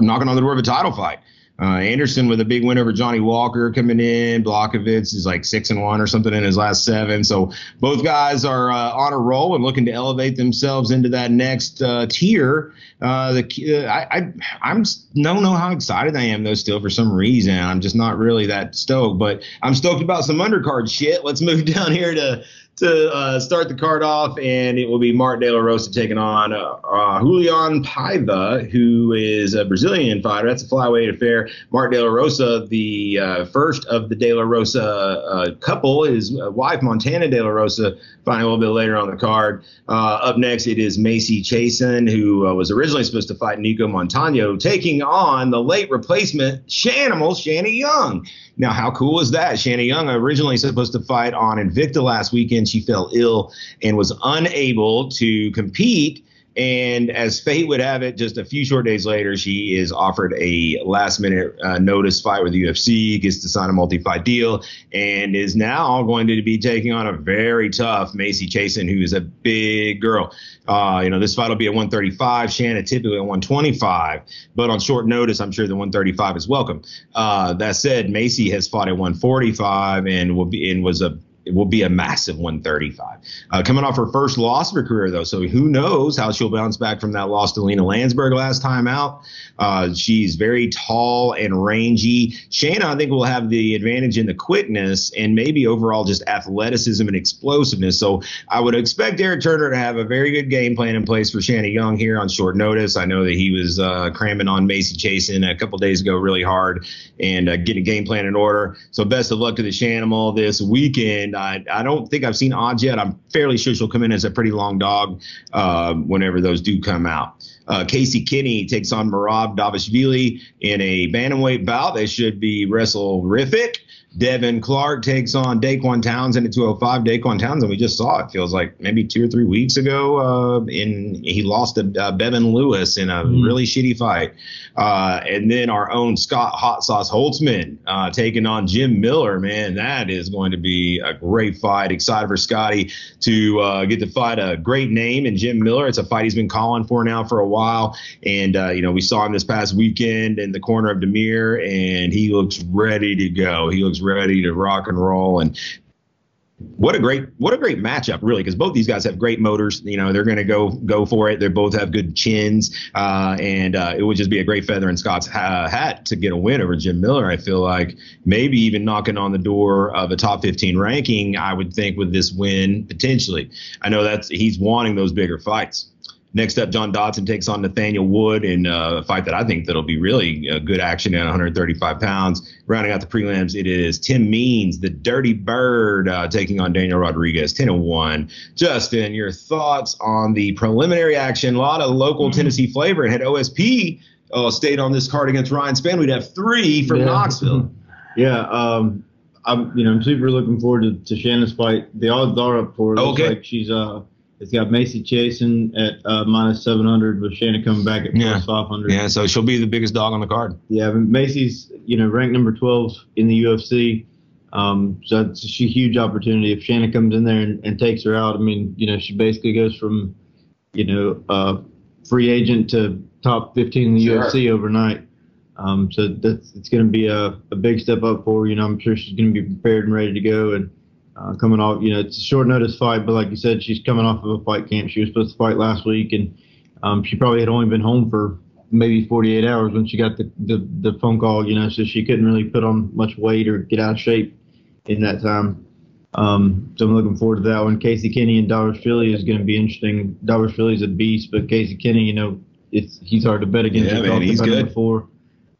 knocking on the door of a title fight. Uh, Anderson with a big win over Johnny Walker coming in. Blachowicz is like six and one or something in his last seven. So both guys are uh, on a roll and looking to elevate themselves into that next uh, tier. Uh, the uh, I, I I'm don't know how excited I am though. Still for some reason I'm just not really that stoked. But I'm stoked about some undercard shit. Let's move down here to to uh, start the card off, and it will be Mark De La Rosa taking on uh, uh, Raulian Paiva, who is a Brazilian fighter. That's a flyweight affair. Mark De La Rosa, the uh, first of the De La Rosa uh, couple, his wife Montana De La Rosa, fighting a little bit later on the card. Uh, up next, it is Macy Chiasson, who was originally supposed to fight Nicco Montaño, taking on the late replacement Shanimal, Shanna Young. Now, how cool is that? Shanna Young originally supposed to fight on Invicta last weekend. She fell ill and was unable to compete and as fate would have it, just a few short days later, she is offered a last minute uh, notice fight with the UFC, gets to sign a multi fight deal, and is now going to be taking on a very tough Macy Chiasson, who is a big girl. Uh, you know, this fight will be at 135. Shanna typically at 125, but on short notice, I'm sure the 135 is welcome. Uh, that said, Macy has fought at 145 and will be and was a it will be a massive 135. Uh, coming off her first loss of her career, though, so who knows how she'll bounce back from that loss to Lina Länsberg last time out. Uh, she's very tall and rangy. Shanna, I think, will have the advantage in the quickness and maybe overall just athleticism and explosiveness. So I would expect Eric Turner to have a very good game plan in place for Shanna Young here on short notice. I know that he was uh, cramming on Macy Chiasson a couple days ago really hard and uh, getting a game plan in order. So best of luck to the Shanimal this weekend. I, I don't think I've seen odds yet. I'm fairly sure she'll come in as a pretty long dog uh, whenever those do come out. Uh, Casey Kenney takes on Merab Dvalishvili in a bantamweight bout. They should be wrestle-rific. Devin Clark takes on Dequan Townsend at 205. Dequan Townsend, we just saw it feels like maybe two or three weeks ago. Uh, in he lost to uh, Bevon Lewis in a mm. really shitty fight. Uh, and then our own Scott Hot Sauce Holtzman uh, taking on Jim Miller. Man, that is going to be a great fight. Excited for Scotty to uh, get to fight a great name and Jim Miller. It's a fight he's been calling for now for a while. And, uh, you know, we saw him this past weekend in the corner of Demir, and he looks ready to go. He looks ready to rock and roll. And what a great what a great matchup really because both these guys have great motors. You know they're going to go go for it. They both have good chins. Uh, and uh, it would just be a great feather in scott's ha- hat to get a win over jim miller i feel like. Maybe even knocking on the door of a top 15 ranking i would think with this win potentially. I know that's he's wanting those bigger fights Next up, John Dodson takes on Nathaniel Wood in a fight that I think that'll be really good action at 135 pounds. Rounding out the prelims, it is Tim Means, the Dirty Bird, uh, taking on Daniel Rodriguez, 10 and 1. Justin, your thoughts on the preliminary action? A lot of local mm-hmm. Tennessee flavor. And had OSP uh, stayed on this card against Ryan Spann, we'd have three from yeah. Knoxville. yeah, um, I'm you know I'm super looking forward to, to Shanna's fight. The odds are up for her. Okay. Like she's uh it's got Macy Chiasson at uh, minus 700 with Shannon coming back at yeah. plus 500. Yeah, so she'll be the biggest dog on the card. Yeah, Macy's, you know, ranked number 12 in the UFC. Um, so it's a huge opportunity. If Shannon comes in there and, and, takes her out, I mean, you know, she basically goes from, you know, uh, free agent to top 15 in the sure. UFC overnight. Um, so that's it's going to be a, a big step up for her. You know, I'm sure she's going to be prepared and ready to go. And uh, coming off, you know, it's a short notice fight, but like you said, she's coming off of a fight camp. She was supposed to fight last week, and um, she probably had only been home for maybe 48 hours when she got the, the, the phone call, you know, so she couldn't really put on much weight or get out of shape in that time. Um, so I'm looking forward to that one. Casey Kenney and Dvalishvili is going to be interesting. Dvalishvili is a beast, but Casey Kenney, you know, it's he's hard to bet against. Yeah, man, he's good. Before.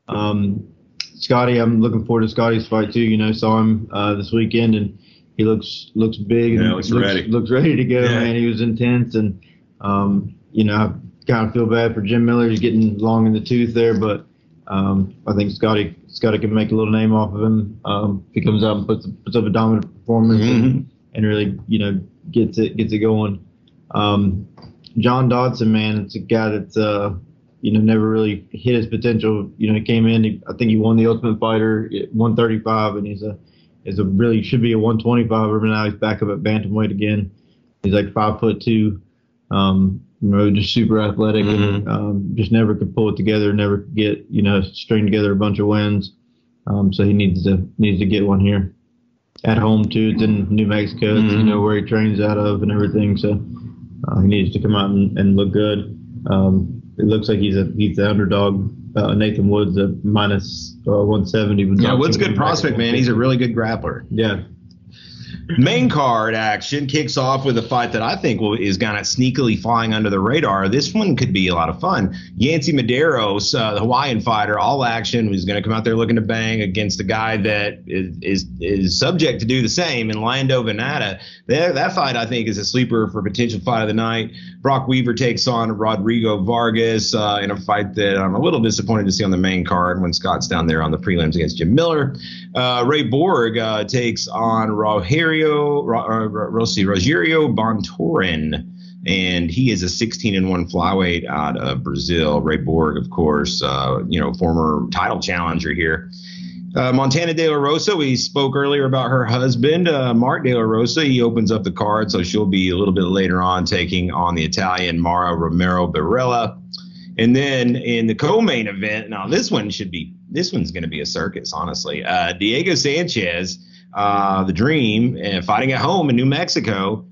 Um, Scotty, I'm looking forward to Scotty's fight too. You know, saw him uh, this weekend and he looks looks big and yeah, looks, looks, ready. Looks ready to go, yeah. man. He was intense, and um, you know, I kind of feel bad for Jim Miller. He's getting long in the tooth there, but um, I think Scotty Scotty can make a little name off of him um, if he comes out and puts puts up a dominant performance mm-hmm. and, and, really you know gets it gets it going. Um, John Dodson, man, it's a guy that's uh, you know never really hit his potential. You know, he came in. He, I think he won the Ultimate Fighter at 135, and he's a is a really should be a 125 but now he's back up at bantamweight again. He's like five foot two, um, you know, just super athletic mm-hmm. and um, just never could pull it together, never get you know string together a bunch of wins. Um, so he needs to needs to get one here at home too. It's in New Mexico, mm-hmm. you know where he trains out of and everything. So uh, he needs to come out and, and look good. Um, it looks like he's a he's the underdog uh, Nathan Woods at minus, uh, 170. Yeah, Woods good prospect, man. He's a really good grappler. Yeah. Main card action kicks off with a fight that I think will, is kind of sneakily flying under the radar. This one could be a lot of fun. Yancy Medeiros, uh, the Hawaiian fighter, all action, who's going to come out there looking to bang against a guy that is, is, is subject to do the same in Lando Vannata. That, that fight, I think, is a sleeper for potential fight of the night. Brock Weaver takes on Rodrigo Vargas uh, in a fight that I'm a little disappointed to see on the main card when Scott's down there on the prelims against Jim Miller. Uh, Ray Borg uh, takes on Rogerio, Rossi, Rogerio Bontorin and he is a 16 and one flyweight out of Brazil. Ray Borg, of course, uh, you know, former title challenger here. Uh, Montana De La Rosa, we spoke earlier about her husband, uh, Mark De La Rosa. He opens up the card, so she'll be a little bit later on taking on the Italian Mara Romero Borella. And then in the co-main event, now this one should be this one's going to be a circus, honestly. Uh, Diego Sanchez uh, the Dream, and fighting at home in New Mexico.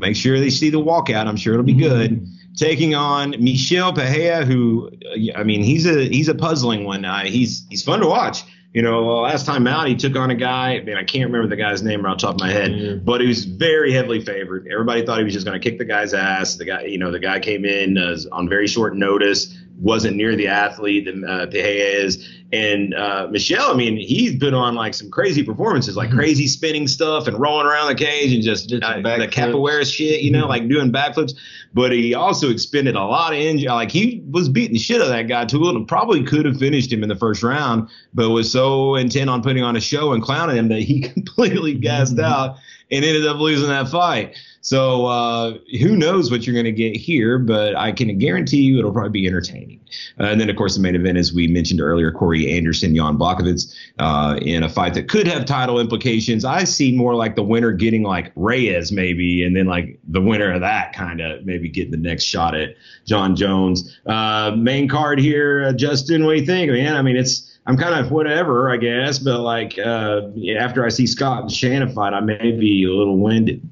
Make sure they see the walkout. I'm sure it'll be good. Taking on Michel Pereira, who uh, I mean, he's a he's a puzzling one. Uh, he's he's fun to watch. You know, last time out, he took on a guy. Man, I can't remember the guy's name right off the top of my head, mm-hmm. but he was very heavily favored. Everybody thought he was just going to kick the guy's ass. The guy, you know, the guy came in uh, on very short notice wasn't near the athlete that uh, is. And uh, Michel, I mean, he's been on like some crazy performances, like mm-hmm. crazy spinning stuff and rolling around the cage and just uh, the capoeira shit, you know, mm-hmm. like doing backflips. But he also expended a lot of energy. Like he was beating the shit out of that guy too, and probably could have finished him in the first round, but was so intent on putting on a show and clowning him that he completely gassed mm-hmm. out and ended up losing that fight. So uh, who knows what you're going to get here, but I can guarantee you it'll probably be entertaining. Uh, and then, of course, the main event, as we mentioned earlier, Corey Anderson, Jan Blachowicz, uh, in a fight that could have title implications. I see more like the winner getting like Reyes, maybe, and then like the winner of that kind of maybe getting the next shot at Jon Jones. Uh, main card here, uh, Justin, what do you think, man? I mean, it's. I'm kind of whatever, I guess, but like uh, after I see Scott and Shannon fight, I may be a little winded.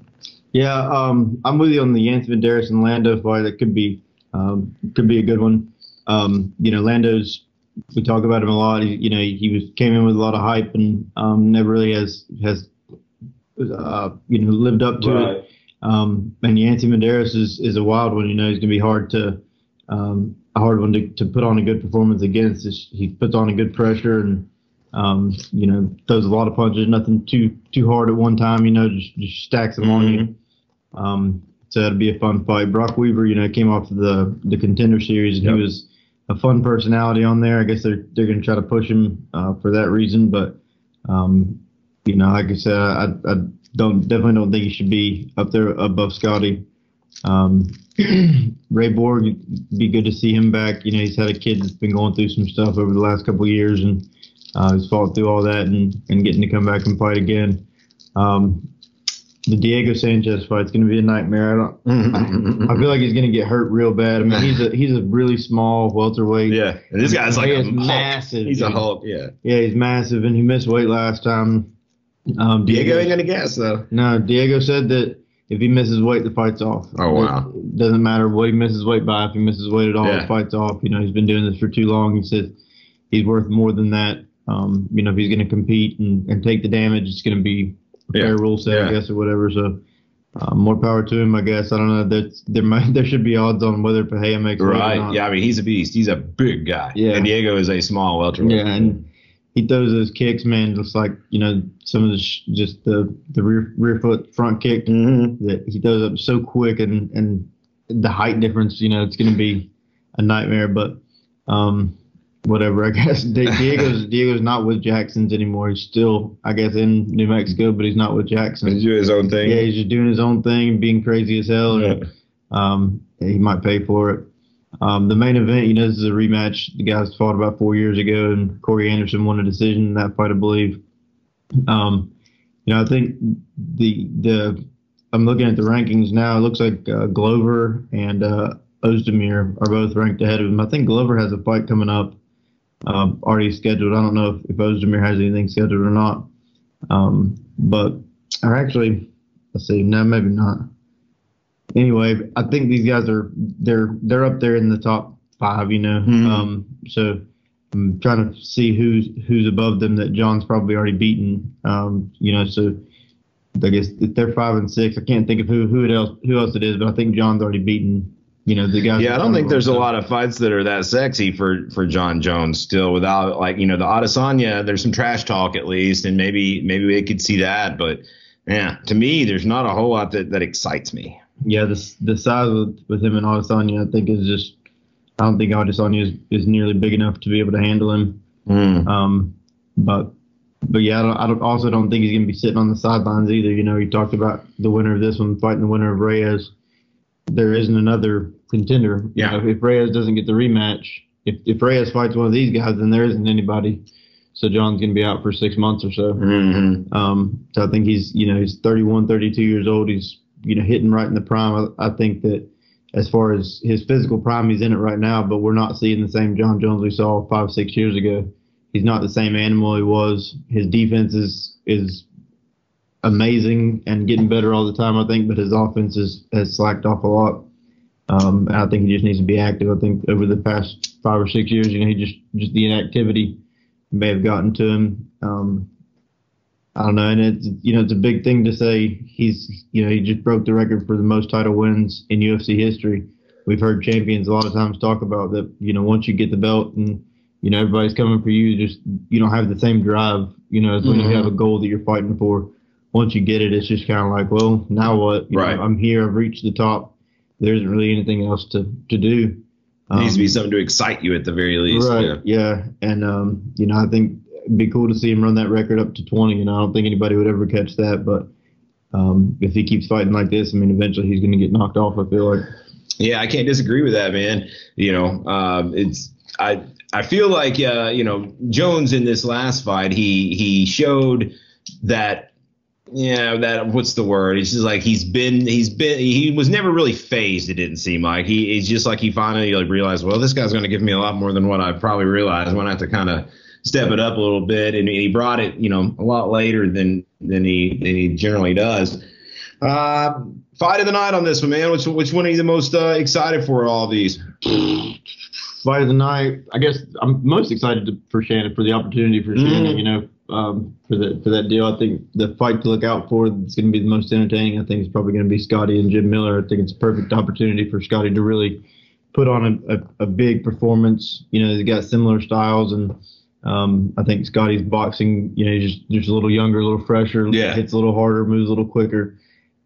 Yeah, um, I'm with you on the Yancy Medeiros and Lando fight. That could be um, could be a good one. Um, you know, Lando's we talk about him a lot. He, you know, he was came in with a lot of hype and um, never really has has uh, you know lived up to right. it. Um, and Yancy Medeiros is is a wild one. You know, he's gonna be hard to um, a hard one to, to put on a good performance against. He puts on a good pressure and um, you know throws a lot of punches. Nothing too too hard at one time. You know, just, just stacks them mm-hmm. on you. Um, so that'd be a fun fight. Brock Weaver, you know, came off the the contender series and yep. he was a fun personality on there. I guess they're they're gonna try to push him uh, for that reason, but um, you know, like I said, I, I don't definitely don't think he should be up there above Scotty. Um, Ray Borg, be good to see him back. You know, he's had a kid that's been going through some stuff over the last couple of years, and uh, he's fought through all that and, and getting to come back and fight again. Um, the Diego Sanchez fight's going to be a nightmare. I don't. I, I feel like he's going to get hurt real bad. I mean, he's a he's a really small welterweight. Yeah, and this guy's like a massive. He's a Hulk. Yeah. Yeah, he's massive, and he missed weight last time. Um, Diego, Diego ain't going to guess though. No, Diego said that if he misses weight, the fight's off. Oh wow! It doesn't matter what he misses weight by. If he misses weight at all, yeah. the fight's off. You know, he's been doing this for too long. He said he's worth more than that. Um, you know, if he's going to compete and, and take the damage, it's going to be yeah. fair rule set, yeah. I guess, or whatever. So uh, more power to him, I guess. I don't know. That there might there should be odds on whether Pereira makes it. right. Yeah, I mean he's a beast. He's a big guy. Yeah, and Diego is a small welterweight. Yeah, and he throws those kicks, man, just like you know some of the sh- just the the rear rear foot front kick mm-hmm. that he throws up so quick and and the height difference. You know, it's going to be a nightmare. But um, whatever. I guess Diego's Diego's not with Jackson's anymore. He's still, I guess, in New Mexico, but he's not with Jackson. He's doing his own thing. Yeah, he's just doing his own thing, being crazy as hell. And, um, he might pay for it. Um, the main event, you know, this is a rematch. The guys fought about four years ago, and Corey Anderson won a decision in that fight, I believe. Um, you know, I think the the I'm looking at the rankings now. It looks like uh, Glover and uh, Ozdemir are both ranked ahead of him. I think Glover has a fight coming up um, already scheduled. I don't know if, if Ozdemir has anything scheduled or not. Um, but, or actually, let's see, no, maybe not. Anyway, I think these guys are they're they're up there in the top five, you know. Mm-hmm. Um, so I'm trying to see who's who's above them that Jon's probably already beaten. Um, you know, so I guess they're five and six. I can't think of who who else who else it is, but I think Jon's already beaten you know the guys. Yeah, I don't think there's a lot of fights that are that sexy for for Jon Jones still. Without like you know the Adesanya, there's some trash talk at least, and maybe maybe we could see that. But yeah, to me, there's not a whole lot that that excites me. Yeah, the the size with, with him and Adesanya, I think is just. I don't think Adesanya is, is nearly big enough to be able to handle him. Mm. Um, but but yeah, I, don't, I don't, also don't think he's going to be sitting on the sidelines either. You know, he talked about the winner of this one fighting the winner of Reyes there isn't another contender. Yeah. You know, if Reyes doesn't get the rematch, if, if Reyes fights one of these guys, then there isn't anybody. So Jon's going to be out for six months or so. Mm-hmm. Um, so I think he's, you know, he's 31, 32 years old. He's, you know, hitting right in the prime. I, I think that as far as his physical prime, he's in it right now, but we're not seeing the same Jon Jones we saw five, six years ago. He's not the same animal he was. His defense is, is amazing and getting better all the time, I think, but his offense is, has slacked off a lot. Um, I think he just needs to be active. I think over the past five or six years, you know, he just just the inactivity may have gotten to him. Um, I don't know, and it's you know it's a big thing to say he's you know he just broke the record for the most title wins in UFC history. We've heard champions a lot of times talk about that. You know, once you get the belt and you know everybody's coming for you, just you don't have the same drive. You know, as when mm-hmm. you have a goal that you're fighting for. Once you get it, it's just kind of like, well, now what? You right. Know, I'm here. I've reached the top. There isn't really anything else to to do. Um, needs to be um, something to excite you at the very least. Right. Yeah. yeah. And um, you know, I think it'd be cool to see him run that record up to 20. And I don't think anybody would ever catch that. But um, if he keeps fighting like this, I mean, eventually he's going to get knocked off. I feel like. Yeah, I can't disagree with that, man. You know, um, it's I I feel like uh, you know Jones in this last fight, he he showed that yeah, that what's the word? It's just like he's been he's been he was never really fazed. It didn't seem like he he's just like he finally like realized, well, this guy's going to give me a lot more than what I probably realized. I'm going to have to kind of step it up a little bit, and he brought it, you know, a lot later than than he than he generally does. Uh, fight of the night on this one, man. Which which one are you the most uh, excited for? All these. Fight of the night. I guess I'm most excited to, for Shannon for the opportunity for mm. Shannon. You know, um, for that for that deal. I think the fight to look out for is going to be the most entertaining. I think it's probably going to be Scotty and Jim Miller. I think it's a perfect opportunity for Scotty to really put on a, a, a big performance. You know, they got similar styles, and um, I think Scotty's boxing. You know, he's just, just a little younger, a little fresher, yeah. hits a little harder, moves a little quicker.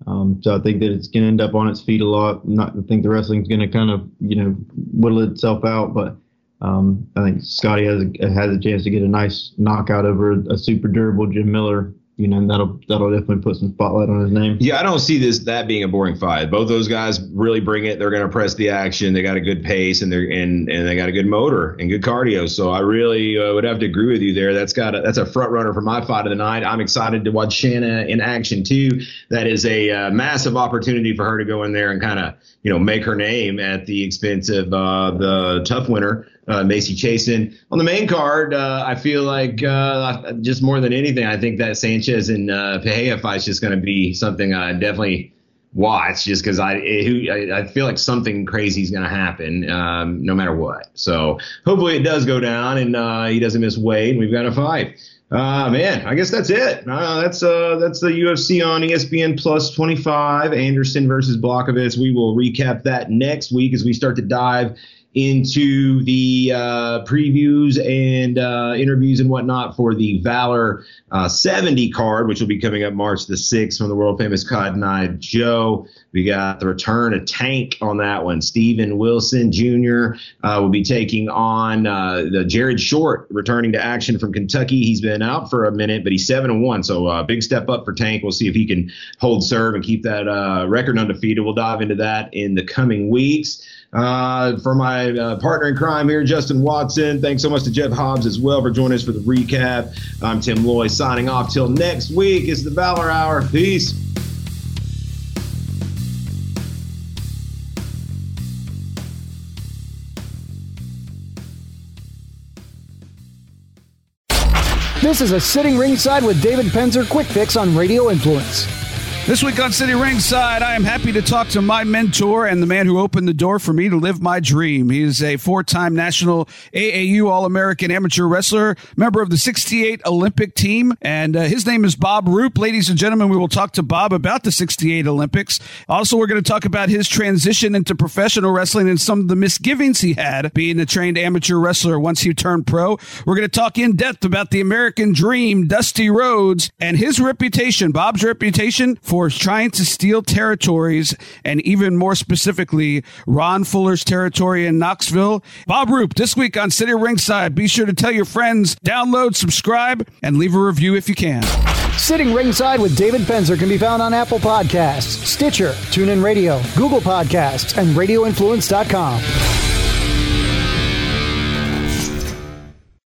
Um, so I think that it's going to end up on its feet a lot. Not I think the wrestling's going to kind of you know whittle itself out, but um, I think Scotty has a, has a chance to get a nice knockout over a super durable Jim Miller you know, that'll that'll definitely put some spotlight on his name. Yeah, I don't see this that being a boring fight. Both those guys really bring it. They're going to press the action. They got a good pace and they're and and they got a good motor and good cardio. So I really uh, would have to agree with you there. That's got a, that's a front runner for my fight of the night. I'm excited to watch Shanna in action too. That is a uh, massive opportunity for her to go in there and kind of you know make her name at the expense of uh, the tough winner uh, Macy Chiasson. On the main card, uh, I feel like uh, just more than anything, I think that Sanchez and uh, fight is just going to be something I definitely watch just because I, I, feel like something crazy is going to happen um, no matter what. So hopefully it does go down and uh, he doesn't miss weight and we've got a fight. Uh, man, I guess that's it. Uh, that's uh, that's the UFC on ESPN Plus 25, Anderson versus Blachowicz. We will recap that next week as we start to dive into the uh, previews and uh, interviews and whatnot for the Valor uh, 70 card, which will be coming up March the 6th from the world famous Cotton Eye Joe. We got the return of Tank on that one. Steven Wilson Jr. Uh, will be taking on uh, the Jared Short, returning to action from Kentucky. He's been out for a minute, but he's seven and one, so uh, big step up for Tank. We'll see if he can hold serve and keep that record undefeated. We'll dive into that in the coming weeks. Uh, for my uh, partner in crime here, Justin Watson. Thanks so much to Jeff Hobbs as well for joining us for the recap. I'm Tim Loy signing off till next week. It's the Valor Hour. Peace. This is a sitting ringside with David Penzer quick fix on Radio Influence. This week on Sitting Ringside, I am happy to talk to my mentor and the man who opened the door for me to live my dream. He is a four time national AAU All American amateur wrestler, member of the 68 Olympic team, and uh, his name is Bob Roop. Ladies and gentlemen, we will talk to Bob about the 68 Olympics. Also, we're going to talk about his transition into professional wrestling and some of the misgivings he had being a trained amateur wrestler once he turned pro. We're going to talk in depth about the American dream, Dusty Rhodes, and his reputation, Bob's reputation for trying to steal territories and even more specifically, Ron Fuller's territory in Knoxville. Bob Roop, this week on Sitting Ringside. Be sure to tell your friends, download, subscribe, and leave a review if you can. Sitting Ringside with David Penzer can be found on Apple Podcasts, Stitcher, TuneIn Radio, Google Podcasts, and RadioInfluence.com.